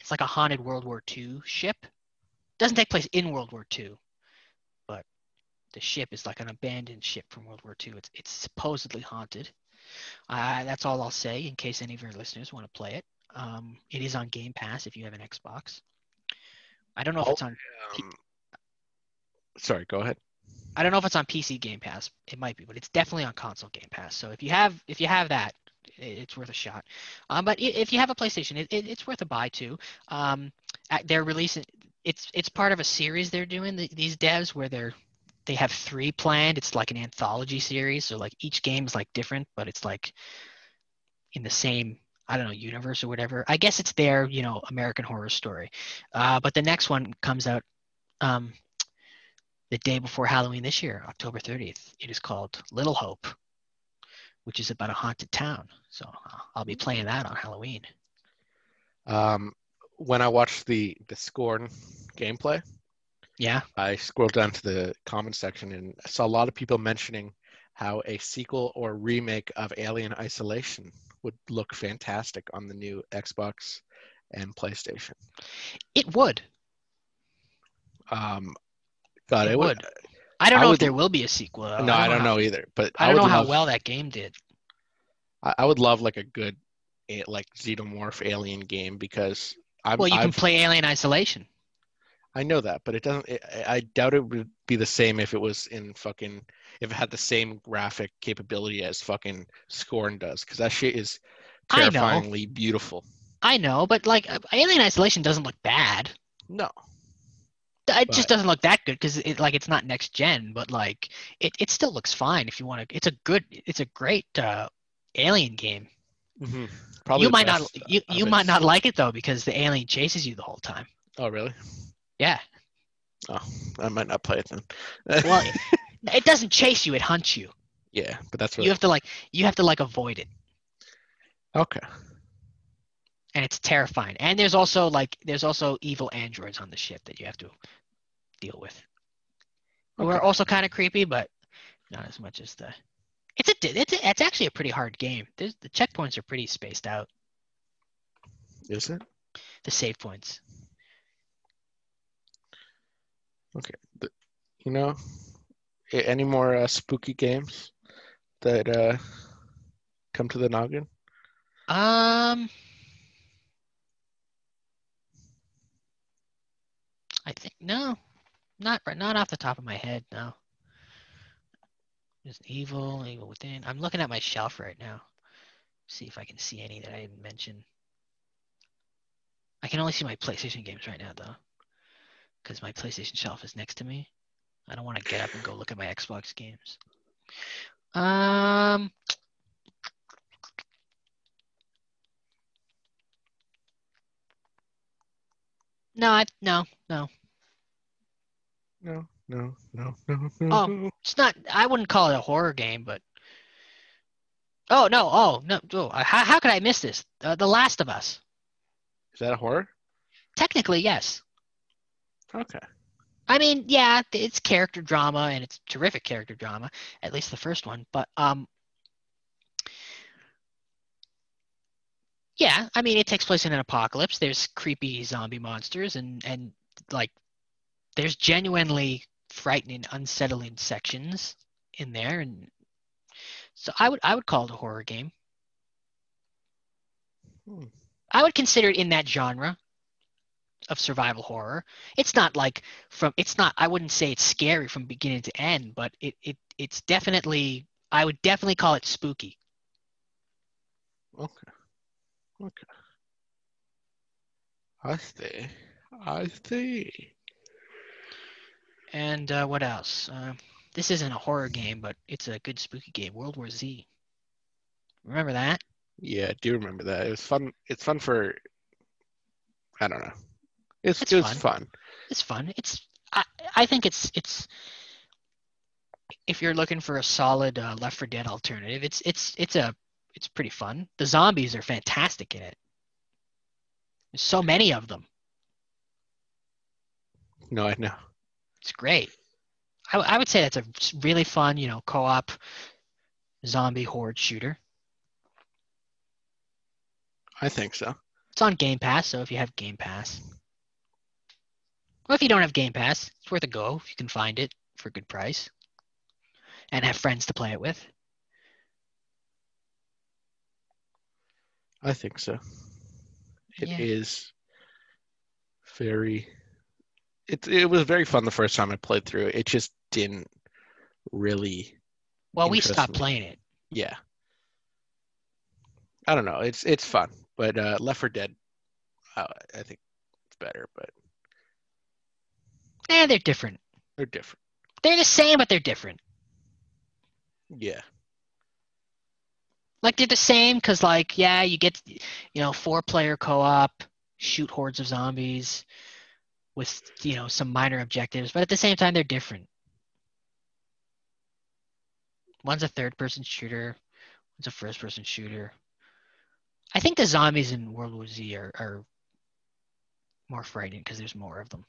it's like a haunted world war ii ship doesn't take place in world war ii but the ship is like an abandoned ship from world war ii it's, it's supposedly haunted uh, that's all i'll say in case any of your listeners want to play it um it is on game pass if you have an xbox i don't know if Oh. it's on Um, sorry, go ahead. I don't know if it's on PC Game Pass. It might be, but it's definitely on console Game Pass. So if you have if you have that, it's worth a shot. Um, but if you have a PlayStation, it, it, it's worth a buy too. Um, they're releasing it's it's part of a series they're doing the, these devs where they're they have three planned. It's like an anthology series, so like each game is like different, but it's like in the same I don't know universe or whatever. I guess it's their you know American Horror Story. Uh, but the next one comes out um, the day before Halloween this year, October 30th. It is called Little Hope, which is about a haunted town. So uh, I'll be playing that on Halloween. Um, when I watched the the Scorn gameplay, Yeah. I scrolled down to the comment section and I saw a lot of people mentioning how a sequel or remake of Alien Isolation would look fantastic on the new Xbox and PlayStation. It would. Um, God, It it, would. would. I don't I know would- if there will be a sequel. No, I don't how- know either. But I don't would know how love- well that game did. I, I would love like a good, like xenomorph alien game because I'm. Well, you can I've- play Alien Isolation. I know that, but it doesn't. It, I I doubt it would be the same if it was in fucking if it had the same graphic capability as fucking Scorn does, because that shit is I know. terrifyingly beautiful. I know, but like uh, Alien Isolation doesn't look bad. No, It just doesn't look that good because it like it's not next gen, but like it, it still looks fine if you want to. It's a good, it's a great uh, Alien game. probably you the might not you, you might not like it though because the alien chases you the whole time. Oh, really? Yeah. Oh, I might not play it then. Well, it doesn't chase you; it hunts you. yeah, but that's what. You have to like you have to like avoid it, okay. And it's terrifying. And there's also like there's also evil androids on the ship that you have to deal with, who are also kind of creepy, but not as much as the. It's a it's a, it's actually a pretty hard game. There's, the checkpoints are pretty spaced out. Is it? The save points. Okay. The, you know, any more uh, spooky games that uh, come to the noggin? Um, I think no, not not off the top of my head. No. There's evil, evil within. I'm looking at my shelf right now. See if I can see any that I didn't mention. I can only see my PlayStation games right now, though, because my PlayStation shelf is next to me. I don't want to get up and go look at my Xbox games. Um, no, I, no, no. No, no, no, no, no. Oh. It's not. I wouldn't call it a horror game, but. Oh no! Oh no! Oh, how how could I miss this? Uh, the Last of Us. Is that a horror? Technically, yes. Okay. I mean, yeah, it's character drama and it's terrific character drama, at least the first one. But um, yeah, I mean, it takes place in an apocalypse. There's creepy zombie monsters and and like there's genuinely frightening, unsettling sections in there, and so I would I would call it a horror game. Hmm. I would consider it in that genre of survival horror. It's not like from it's not I wouldn't say it's scary from beginning to end, but it it it's definitely I would definitely call it spooky. Okay. Okay. I see. I see. And uh, what else? Uh, this isn't a horror game, but it's a good spooky game. World War Z. Remember that? Yeah, I do remember that. It was fun. It's fun for. I don't know. It's It's it's fun. fun. It's fun. It's I, I think it's it's if you're looking for a solid uh, Left 4 Dead alternative, it's it's it's a it's pretty fun. The zombies are fantastic in it. There's so many of them. No, I know. It's great. I, I would say that's a really fun, you know, co-op zombie horde shooter. I think so. It's on Game Pass, so if you have Game Pass, well, if you don't have Game Pass, it's worth a go if you can find it for a good price, and have friends to play it with. I think so. It is Yeah. very. It it was very fun the first time I played through. it. It just didn't really. Well, we stopped playing it. Yeah. I don't know. It's it's fun, but uh, Left 4 Dead, uh, I think it's better, but Eh, they're different. they're different. They're the same, but they're different. Yeah. Like they're the same because, like, yeah, you get, you know, four-player co-op, shoot hordes of zombies, with you know some minor objectives, but at the same time they're different. One's a third-person shooter, one's a first-person shooter. I think the zombies in World War Z are, are more frightening because there's more of them.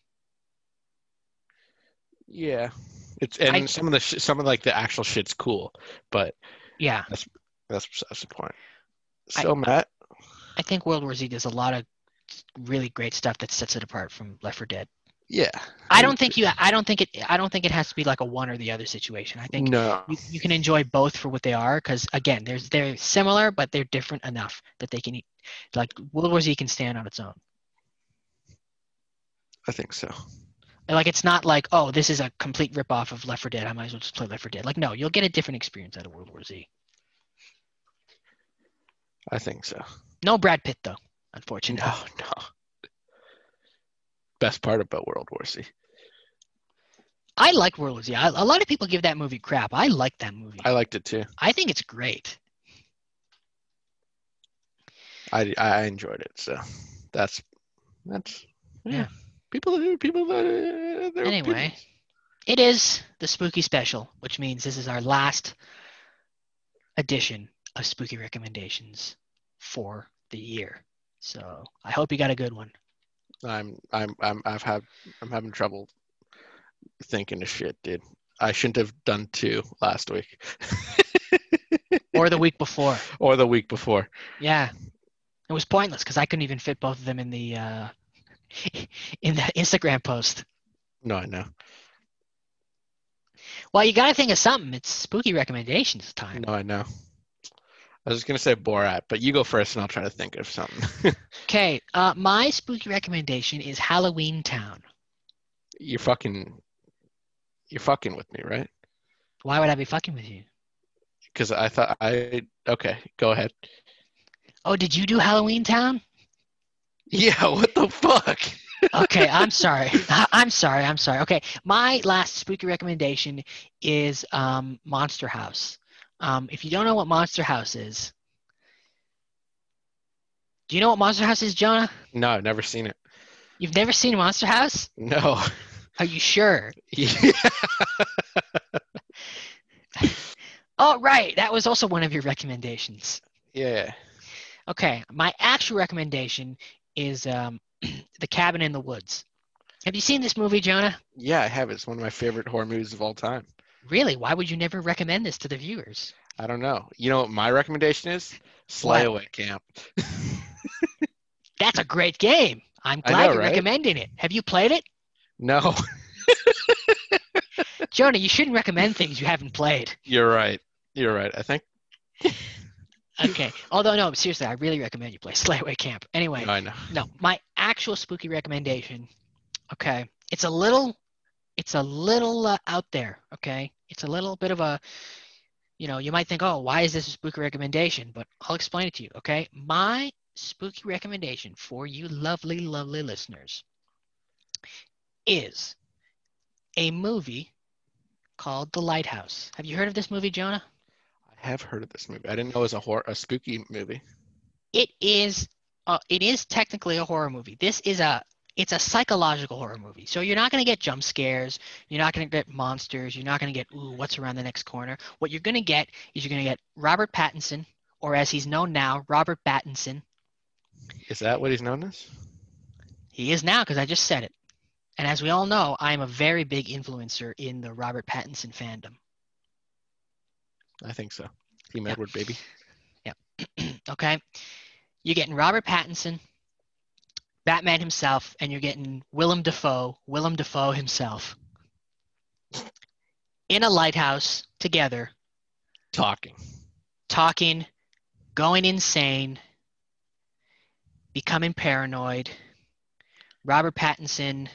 Yeah. It's and I- some of the sh- some of like the actual shit's cool, but Yeah, that's that's the point. I- So Matt, I think World War Z does a lot of really great stuff that sets it apart from Left 4 Dead. yeah. I don't think you. I don't think it. I don't think it has to be like a one or the other situation. I think no. you, you can enjoy both for what they are because again, there's they're similar but they're different enough that they can. eat Like World War Z can stand on its own. I think so. And, Like it's not like oh this is a complete ripoff of Left 4 Dead. I might as well just play Left 4 Dead. Like no, you'll get a different experience out of World War Z. I think so. No Brad Pitt though, unfortunately. No, no. Best part about World War Z. I like World War Z. I, a lot of people give that movie crap. I like that movie. I liked it too. I think it's great. I I enjoyed it. So that's that's yeah. Yeah. People people that they're Anyway, people- it is the spooky special, which means this is our last edition of spooky recommendations for the year. So I hope you got a good one. I'm I'm I'm I've had I'm having trouble thinking of shit, dude. I shouldn't have done two last week. Or the week before. or the week before. Yeah. It was pointless because I couldn't even fit both of them in the uh, in the Instagram post. No, I know. Well, you got to think of something. It's spooky recommendations time. No, I know. I was just gonna say Borat, but you go first, and I'll try to think of something. Okay, uh, my spooky recommendation is Halloween Town. you're fucking, you're fucking with me, right? Why would I be fucking with you? Because I thought I okay. Go ahead. Oh, did you do Halloween Town? Yeah. What the fuck? okay, I'm sorry. I'm sorry. I'm sorry. Okay, my last spooky recommendation is um, Monster House. Um, if you don't know what Monster House is, do you know what Monster House is, Jonah? No, I've never seen it. You've never seen Monster House? No. Are you sure? Yeah. Oh, right. That was also one of your recommendations. yeah. Okay, my actual recommendation is um, The Cabin in the Woods. Have you seen this movie, Jonah? Yeah, I have. It's one of my favorite horror movies of all time. Really? Why would you never recommend this to the viewers? I don't know. You know what my recommendation is? Slayaway Camp. That's a great game. I'm glad know, you're right? recommending it. Have you played it? No, Jonah, you shouldn't recommend things you haven't played. you're right. You're right. I think. Okay. Although, no, seriously, I really recommend you play Slayaway Camp. Anyway, No, I know. no, my actual spooky recommendation. Okay, it's a little, it's a little uh, out there. Okay, it's a little bit of a, you know, you might think, oh, why is this a spooky recommendation? But I'll explain it to you. Okay, my spooky recommendation for you, lovely, lovely listeners, is a movie called The Lighthouse. Have you heard of this movie, Jonah? I have heard of this movie. I didn't know it was a horror, a spooky movie. it is uh, it is technically a horror movie. This is a it's a psychological horror movie. So you're not going to get jump scares. You're not going to get monsters. You're not going to get ooh what's around the next corner. What you're going to get is you're going to get Robert Pattinson, or as he's known now, Robert Pattinson. Is that what he's known as? He is now because I just said it. And as we all know, I am a very big influencer in the Robert Pattinson fandom. I think so. Team. Edward, baby. Yep. okay? You're getting Robert Pattinson, Batman himself, and you're getting Willem Dafoe, Willem Dafoe himself, in a lighthouse together, Talking. talking, going insane, becoming paranoid. Robert Pattinson,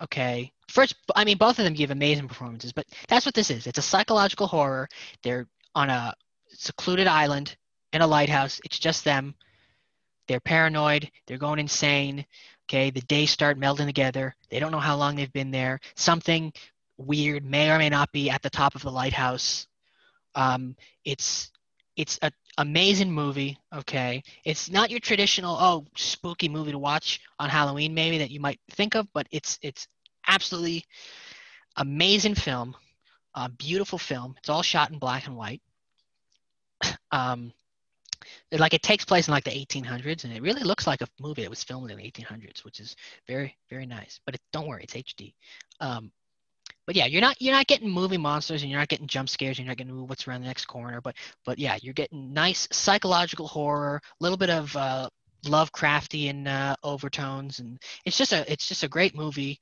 okay. First, I mean, both of them give amazing performances, but that's what this is. It's a psychological horror. They're on a secluded island in a lighthouse. It's just them. They're paranoid. They're going insane. Okay, the days start melding together. They don't know how long they've been there. Something weird may or may not be at the top of the lighthouse. Um, it's it's an amazing movie. Okay, it's not your traditional oh spooky movie to watch on Halloween maybe that you might think of, but it's it's absolutely amazing film, uh, beautiful film. It's all shot in black and white. Um, it- like it takes place in like the 1800s, and it really looks like a movie that was filmed in the 1800s, which is very very nice. But it, don't worry, it's HD. Um, but yeah, you're not you're not getting movie monsters, and you're not getting jump scares, and you're not getting "Ooh, what's around the next corner. But but yeah, you're getting nice psychological horror, a little bit of uh, Lovecraftian uh, overtones, and it's just a it's just a great movie.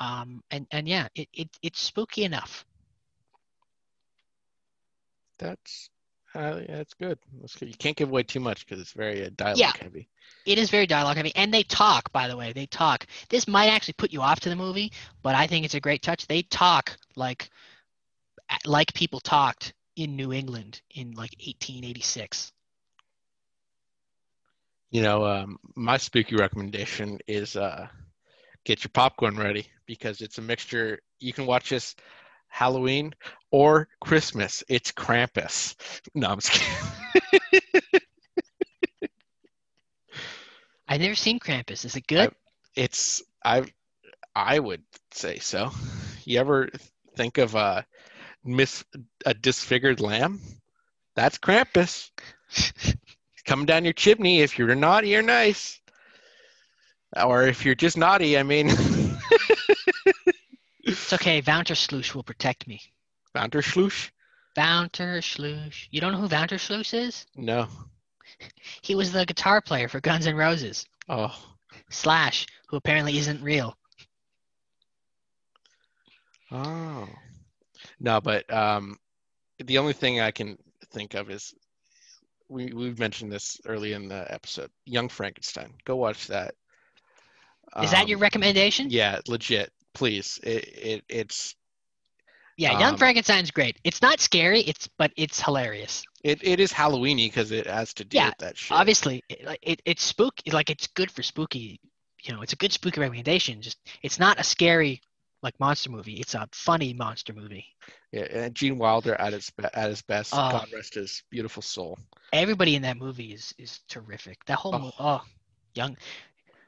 Um, and and yeah, it, it it's spooky enough. That's uh, yeah, that's good. That's good. You can't give away too much because it's very uh, dialogue Yeah. heavy. It is very dialogue heavy, and they talk. By the way, they talk. This might actually put you off to the movie, but I think it's a great touch. They talk like like people talked in New England in like 1886. You know, um, my spooky recommendation is uh, get your popcorn ready because it's a mixture. You can watch this Halloween or Christmas. It's Krampus. No, I'm just kidding. I've never seen Krampus. Is it good? it's I I would say so. You ever think of uh, a miss a disfigured lamb? That's Krampus. Coming down your chimney if you're naughty or nice. Or if you're just naughty, I mean It's okay. Vantersloosh will protect me. Vanderschloosh? Vantersloosh. You don't know who Vantersloosh is? No. He was the guitar player for Guns N' Roses. Oh. Slash, who apparently isn't real. Oh. No, but um the only thing I can think of is we we've mentioned this early in the episode. Young Frankenstein. Go watch that. Is that your Um, recommendation? Yeah, legit. Please. It, it it's Yeah, Young um, Frankenstein's great. It's not scary. It's but it's hilarious. it, it is Halloweeny because it has to do Yeah, with that shit. Obviously, it, like, it it's spooky. Like it's good for spooky you know, it's a good spooky recommendation. Just it's not a scary like monster movie. It's a funny monster movie. Yeah, and Gene Wilder at be- at his best. Oh. God rest his beautiful soul. Everybody in that movie is is terrific. That whole Oh. mo- oh, young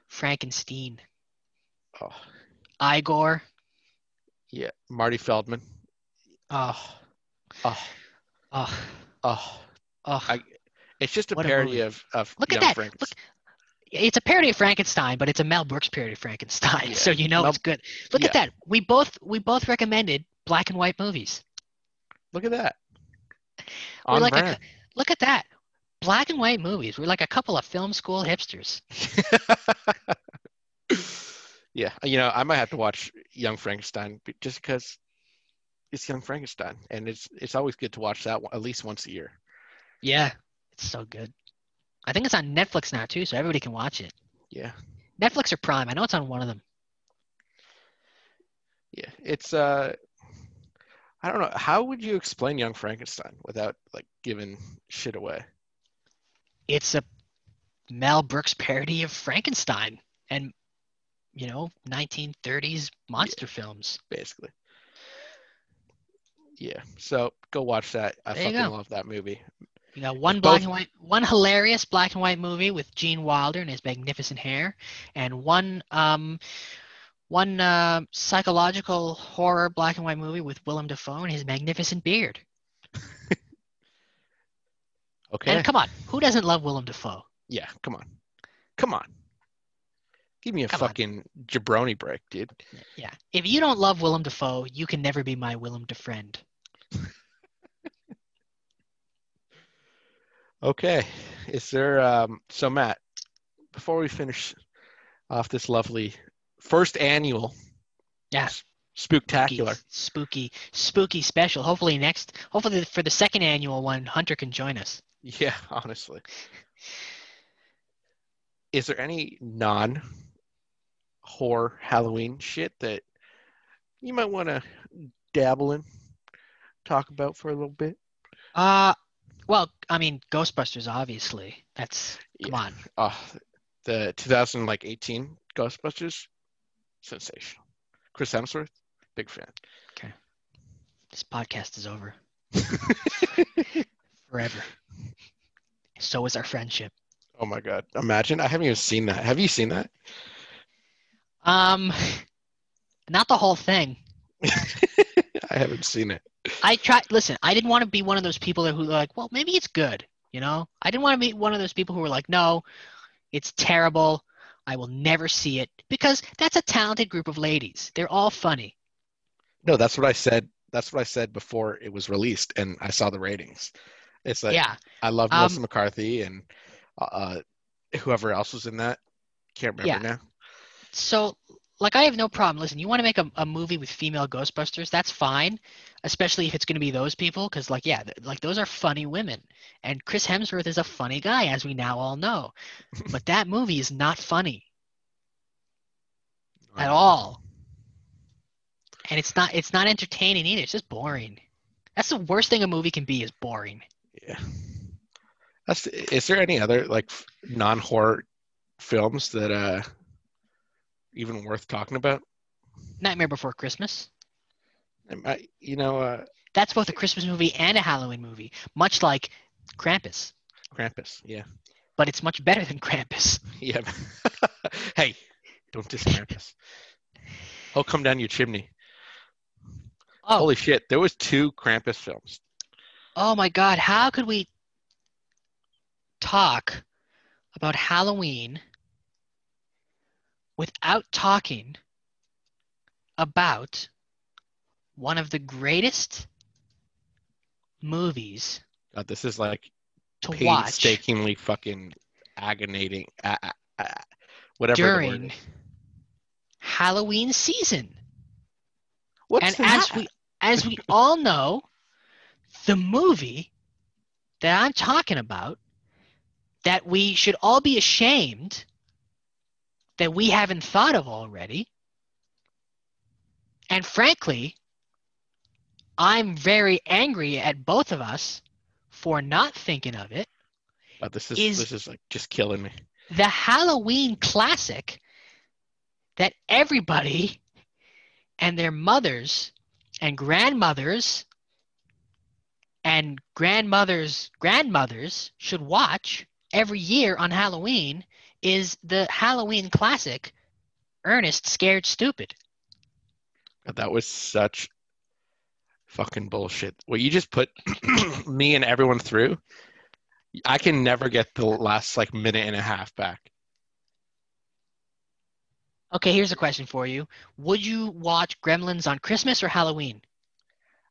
Frankenstein, Oh, Igor. yeah, Marty Feldman. Oh, Oh, oh, oh. oh. I- It's just a What parody movie. of of Look at that. Frankenstein. Look, it's a parody of Frankenstein, but it's a Mel Brooks parody of Frankenstein. Yeah. So you know Mel- it's good. Look at that. We both we both recommended black and white movies. Look at that. We're On like a, look at that. Black and white movies. We're like a couple of film school hipsters. yeah, you know, I might have to watch Young Frankenstein just because it's Young Frankenstein, and it's it's always good to watch that one, at least once a year. Yeah, it's so good. I think it's on Netflix now too, so everybody can watch it. Yeah, Netflix or Prime. I know it's on one of them. yeah, it's uh, I don't know. How would you explain Young Frankenstein without like giving shit away? It's a Mel Brooks parody of Frankenstein and you know 1930s monster films. Basically. Yeah, so go watch that. I There fucking love that movie. You got one Both- black and white, one hilarious black and white movie with Gene Wilder and his magnificent hair, and one um, one uh, psychological horror black and white movie with Willem Dafoe and his magnificent beard. Okay. And come on, who doesn't love Willem Dafoe? Yeah, come on. Come on. Give me a Come on. fucking jabroni break, dude. Yeah, if you don't love Willem Dafoe, you can never be my Willem friend. Okay. Is there um so Matt, before we finish off this lovely first annual Yeah. spooktacular. spooky, spooky special. Hopefully next, hopefully for the second annual one, Hunter can join us. Yeah, honestly. Is there any non horror Halloween shit that you might want to dabble in, talk about for a little bit? Uh, well, I mean, Ghostbusters, obviously. That's come Yeah. on. Oh, the 2018 Ghostbusters, sensational. Chris Hemsworth, big fan. Okay, this podcast is over forever. So is our friendship. oh my god! Imagine I haven't even seen that. Have you seen that? Um, not the whole thing. I haven't seen it. I tried. Listen, I didn't want to be one of those people who were like, well, maybe it's good. You know, I didn't want to be one of those people who were like, no, it's terrible. I will never see it because that's a talented group of ladies. They're all funny. No, that's what I said. That's what I said before it was released, and I saw the ratings. It's like yeah. I love Um, Melissa McCarthy and uh, whoever else was in that. Can't remember now. So, like, I have no problem. Listen, you want to make a, a movie with female Ghostbusters? That's fine, especially if it's going to be those people, because, like, yeah, th- like those are funny women, and Chris Hemsworth is a funny guy, as we now all know. but that movie is not funny at all, and it's not it's not entertaining either. It's just boring. That's the worst thing a movie can be is boring. Yeah. That's, is there any other like non-horror films that uh even worth talking about? Nightmare Before Christmas. I, you know, uh, That's both a Christmas movie and a Halloween movie, much like Krampus, Krampus. Yeah, but it's much better than Krampus. yeah. hey, don't diss Krampus. He'll come down your chimney. Oh, Holy shit! There was two Krampus films. Oh my God, how could we talk about Halloween without talking about one of the greatest movies God, this is like to watch painstakingly fucking aggravating. Uh, uh, whatever. during. Halloween season? What's and that? as we as we all know, the movie that I'm talking about that we should all be ashamed that we haven't thought of already. And frankly, I'm very angry at both of us for not thinking of it. Oh, this is, is- this is like just killing me. The Halloween classic that everybody and their mothers and grandmothers and grandmothers' grandmothers should watch every year on Halloween is the Halloween classic Ernest Scared Stupid. That was such fucking bullshit. What you just put me and everyone through, I can never get the last like minute and a half back. Okay, here's a question for you. Would you watch Gremlins on Christmas or Halloween?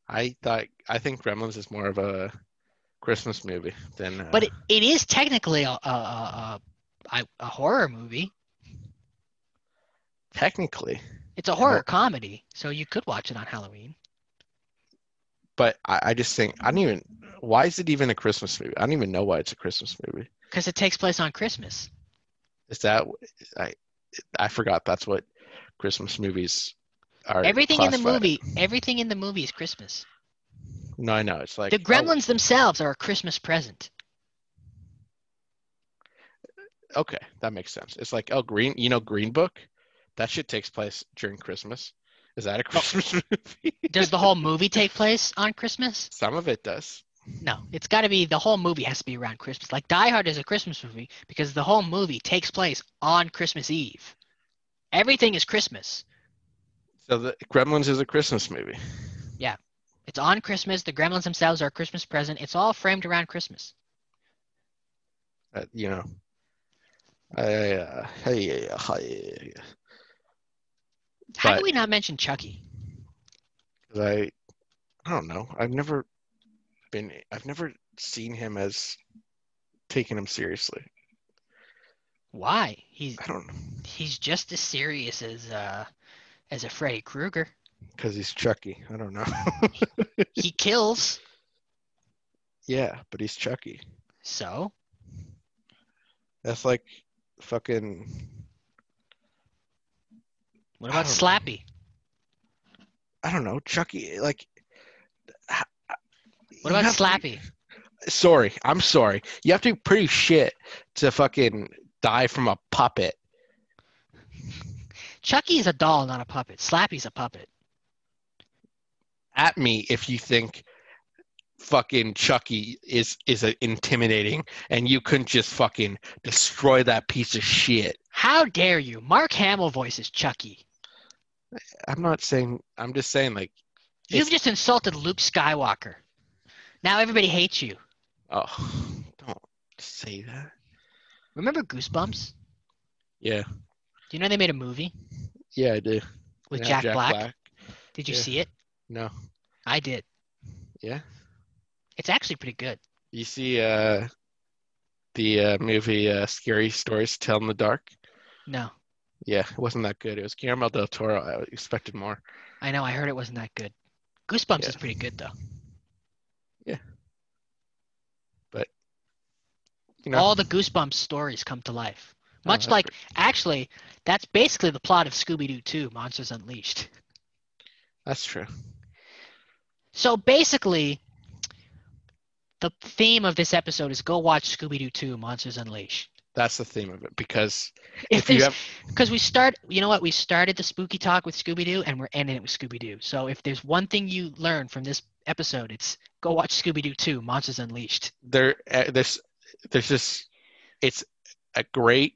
I thought I think Gremlins is more of a Christmas movie than. Uh, But it, it is technically a, a, a, a, a horror movie. technically, It's a horror comedy, so you could watch it on Halloween. but I, I just think I don't even. Why is it even a Christmas movie? I don't even know why it's a Christmas movie. Because it takes place on Christmas. Is that I? I forgot that's what Christmas movies are. Everything in the movie, everything in the movie is Christmas. as. No, I know. It's like The oh, Gremlins themselves are a Christmas present. Okay, that makes sense. It's like oh, Green. You know, Green Book. That shit takes place during Christmas. Is that a Christmas movie? Does the whole movie take place on Christmas? Some of it does. No, it's got to be the whole movie has to be around Christmas. Like Die Hard is a Christmas movie because the whole movie takes place on Christmas Eve. Everything is Christmas. So the Gremlins is a Christmas movie. Yeah. It's on Christmas. The Gremlins themselves are a Christmas present. It's all framed around Christmas. Uh, you know. I, uh, hey, uh, How But- do we not mention Chucky? I, I don't know. I've never been. I've never seen him as taking him seriously. Why? He's I don't know he's just as serious as uh as a Freddy Krueger. because he's Chucky. I don't know. He kills, yeah, but he's Chucky. so That's like fucking. what about don't know. Slappy? I don't know. Chucky, like. What about have to- Slappy? sorry, I'm sorry. You have to be pretty shit to fucking die from a puppet. Chucky's a doll, not a puppet. Slappy's a puppet. At me if you think fucking Chucky is is intimidating and you couldn't just fucking destroy that piece of shit. How dare you? Mark Hamill voices Chucky. I'm not saying I'm just saying like You've just insulted Luke Skywalker. Now everybody hates you. oh don't say that. Remember Goosebumps? Yeah. Do you know they made a movie Yeah, I do. with Yeah, Jack, Black? Did you Yeah. see it? No. I did. Yeah. It's actually pretty good. You see uh the uh, movie uh, Scary Stories to Tell in the Dark? No, Yeah, it wasn't that good. It was Guillermo del Toro. I expected more. I know. I heard it wasn't that good. Goosebumps Yeah. is pretty good though. You know, All the Goosebumps stories come to life. Oh, Much that's like, great. actually, that's basically the plot of Scooby Doo 2 Monsters Unleashed. that's true. So basically, the theme of this episode is go watch Scooby Doo 2 Monsters Unleashed. That's the theme of it because If, if you there's have because we start you know what we started the spooky talk with scooby-doo and we're ending it with scooby-doo so if there's one thing you learn from this episode it's go watch scooby-doo 2 monsters unleashed there uh, there's there's just it's a great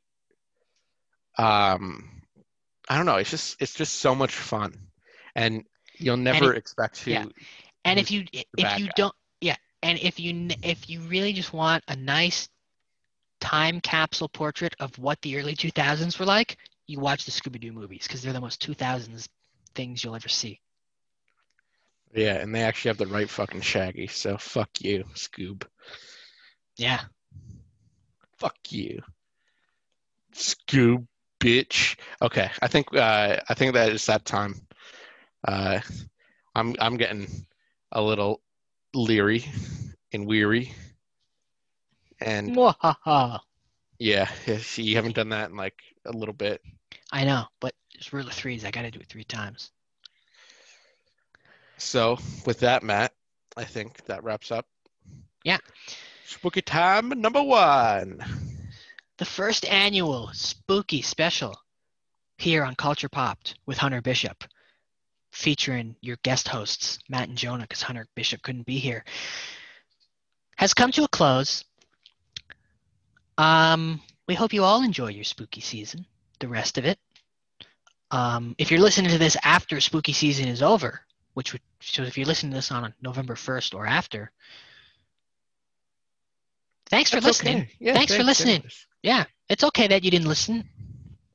um I don't know, it's just it's just so much fun. And you'll never expect to yeah. and if you if you guy. don't and if you if you really just want a nice time capsule portrait of what the early 2000s were like you watch the scooby-doo movies because they're the most 2000s things you'll ever see Yeah, and they actually have the right fucking shaggy, so fuck you, Scoob. yeah Fuck you. Scoob bitch. Okay, I think uh I think that is that time. Uh I'm I'm getting a little leery and weary. And yeah, you haven't done that in like a little bit. i know but it's rule of threes i gotta do it three times So with that, Matt, I think that wraps up. Yeah. Spooky time number one. the first annual spooky special here on Culture Popped with Hunter Bishop, featuring your guest hosts, Matt and Jonah, because Hunter Bishop couldn't be here, has come to a close. Um, we hope you all enjoy your spooky season, the rest of it. Um, if you're listening to this after spooky season is over, which would so if you're listening to this on November 1st or after, thanks for That's listening. okay. Yeah, Thanks for listening. anyways. Yeah, it's okay that you didn't listen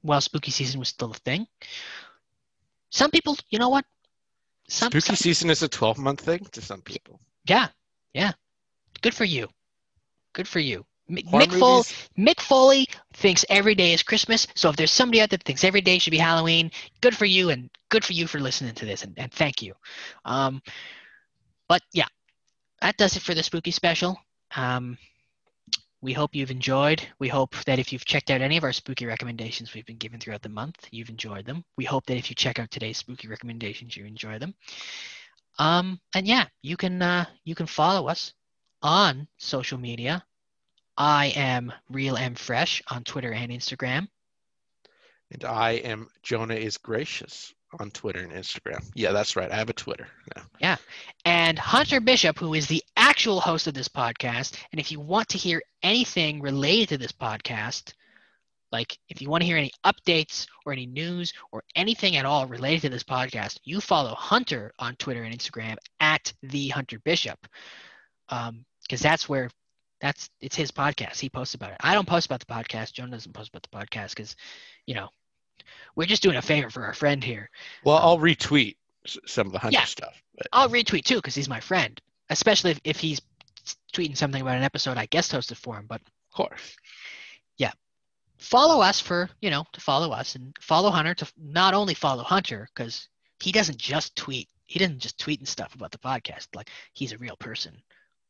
while spooky season was still a thing. Some people, you know what? Some, Spooky some- season is a 12 month thing to some people. yeah, yeah. Good for you. Good for you. M- Mick, Fol- Mick Foley thinks every day is Christmas. So if there's somebody out there that thinks every day should be Halloween, good for you and good for you for listening to this and, and thank you. Um, but yeah, that does it for the spooky special. Um, we hope you've enjoyed. We hope that if you've checked out any of our spooky recommendations we've been given throughout the month, you've enjoyed them. We hope that if you check out today's spooky recommendations, you enjoy them. Um, and yeah, you can uh, you can follow us on social media. I am Real M Fresh on Twitter and Instagram. and I am Jonah is gracious on Twitter and Instagram. Yeah, that's right. I have a Twitter Yeah. yeah. and Hunter Bishop, who is the actual host of this podcast. And if you want to hear anything related to this podcast, like if you want to hear any updates or any news or anything at all related to this podcast, you follow Hunter on Twitter and Instagram at the Hunter Bishop, um, because that's where that's it's his podcast. He posts about it. I don't post about the podcast. Jonah doesn't post about the podcast because, you know, we're just doing a favor for our friend here. Well, um, I'll retweet some of the Hunter Yeah. stuff. But I'll retweet too because he's my friend, especially if, if he's tweeting something about an episode I guest hosted for him. But of course. Yeah, follow us for you know to follow us and follow Hunter to not only follow Hunter because he doesn't just tweet. He doesn't just tweet and stuff about the podcast. Like he's a real person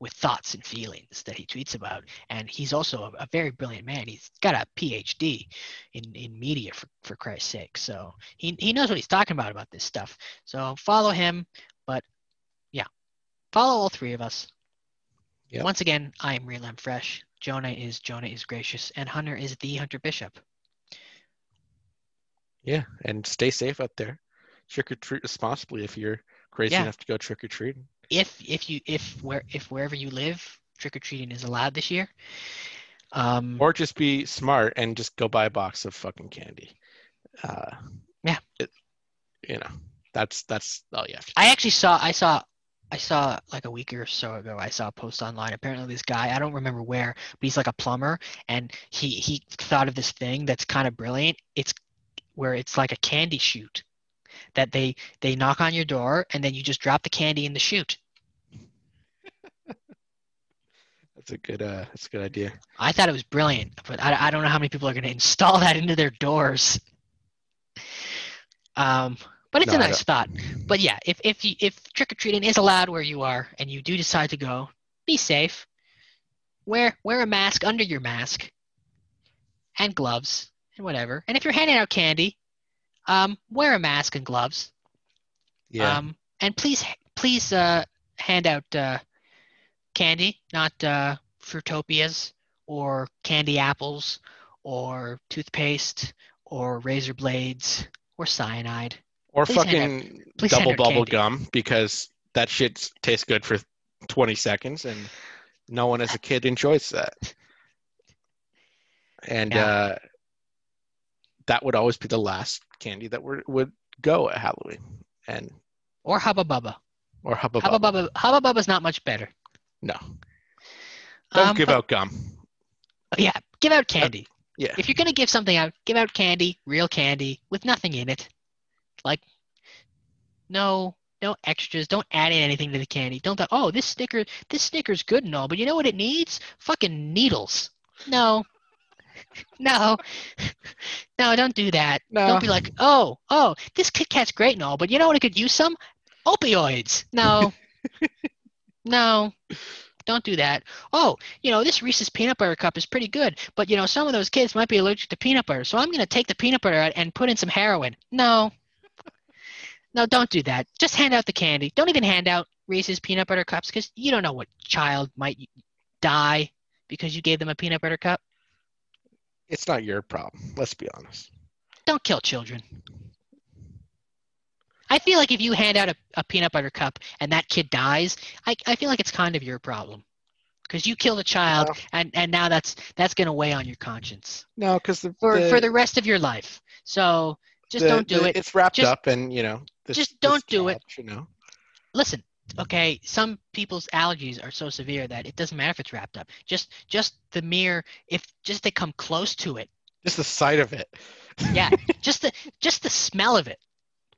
with thoughts and feelings that he tweets about, and he's also a, a very brilliant man. He's got a PhD in in media for for Christ's sake. So he he knows what he's talking about about this stuff. So follow him. But yeah, follow all three of us. Yep. Once again, I am Real M Fresh. Jonah is Jonah is gracious, and Hunter is the Hunter Bishop. Yeah, and stay safe out there. Trick or treat responsibly if you're crazy Yeah. enough to go trick or treating. If if you if where if wherever you live, trick or treating is allowed this year. Um, Or just be smart and just go buy a box of fucking candy. Uh, Yeah. It, you know, that's that's all you have to. I actually saw I saw I saw like a week or so ago I saw a post online. Apparently this guy, I don't remember where, but he's like a plumber and he he thought of this thing that's kind of brilliant. It's where it's like a candy chute that they they knock on your door and then you just drop the candy in the chute. That's a good uh that's a good idea. I thought it was brilliant, but I, I don't know how many people are going to install that into their doors. Um, but it's No, a nice thought. But yeah, if if you, if trick or treating is allowed where you are and you do decide to go, be safe. Wear wear a mask under your mask, and gloves and whatever. And if you're handing out candy, um, wear a mask and gloves. Yeah. Um, and please, please uh, hand out uh, candy, not uh, Fruitopias or candy apples or toothpaste or razor blades or cyanide. or please fucking please double bubble candy. gum because that shit tastes good for 20 seconds and no one as a kid enjoys that. And Yeah. uh, that would always be the last candy that were, would go at Halloween and Or Hubba Bubba. or Hubba Hubba Bubba. Bubba, Hubba Bubba's not much better. No, don't Um, give but- out gum. Yeah, give out candy. Yeah, If you're gonna give something out, give out candy, real candy with nothing in it. Like, no, no extras. Don't add in anything to the candy. Don't th- oh this sticker, this sticker's good and all, but you know what it needs? Fucking needles. No, no, no. Don't do that. No. Don't be like, oh, oh, this Kit Kat's great and all, but you know what? It could use some opioids. No, no. Don't do that. Oh, you know, this Reese's peanut butter cup is pretty good, but you know, some of those kids might be allergic to peanut butter, so I'm going to take the peanut butter out and put in some heroin. No. No, don't do that. Just hand out the candy. Don't even hand out Reese's peanut butter cups because you don't know what child might die because you gave them a peanut butter cup. It's not your problem. Let's be honest. don't kill children. I feel like if you hand out a, a peanut butter cup and that kid dies, I, I feel like it's kind of your problem. Because you killed a child No. and, and now that's that's gonna weigh on your conscience No, because the, for, the, for the rest of your life. So just the- don't do the- it. It's wrapped Just- up, and you know. This, just don't do it. You know. listen okay some people's allergies are so severe that it doesn't matter if it's wrapped up just just the mere if just they come close to it Just the sight of it. yeah just the just the smell of it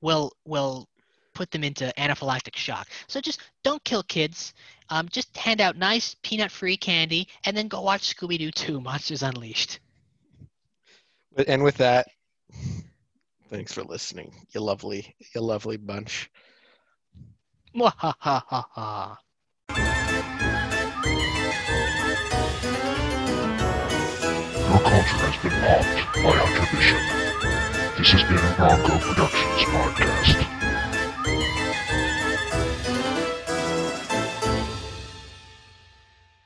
will will put them into anaphylactic shock so just don't kill kids um, just hand out nice peanut free candy and then go watch scooby-doo 2 monsters unleashed And with that, thanks for listening. You lovely, you lovely bunch. Your culture has been popped by Hunter Bishop. This has been a Bronco Productions podcast.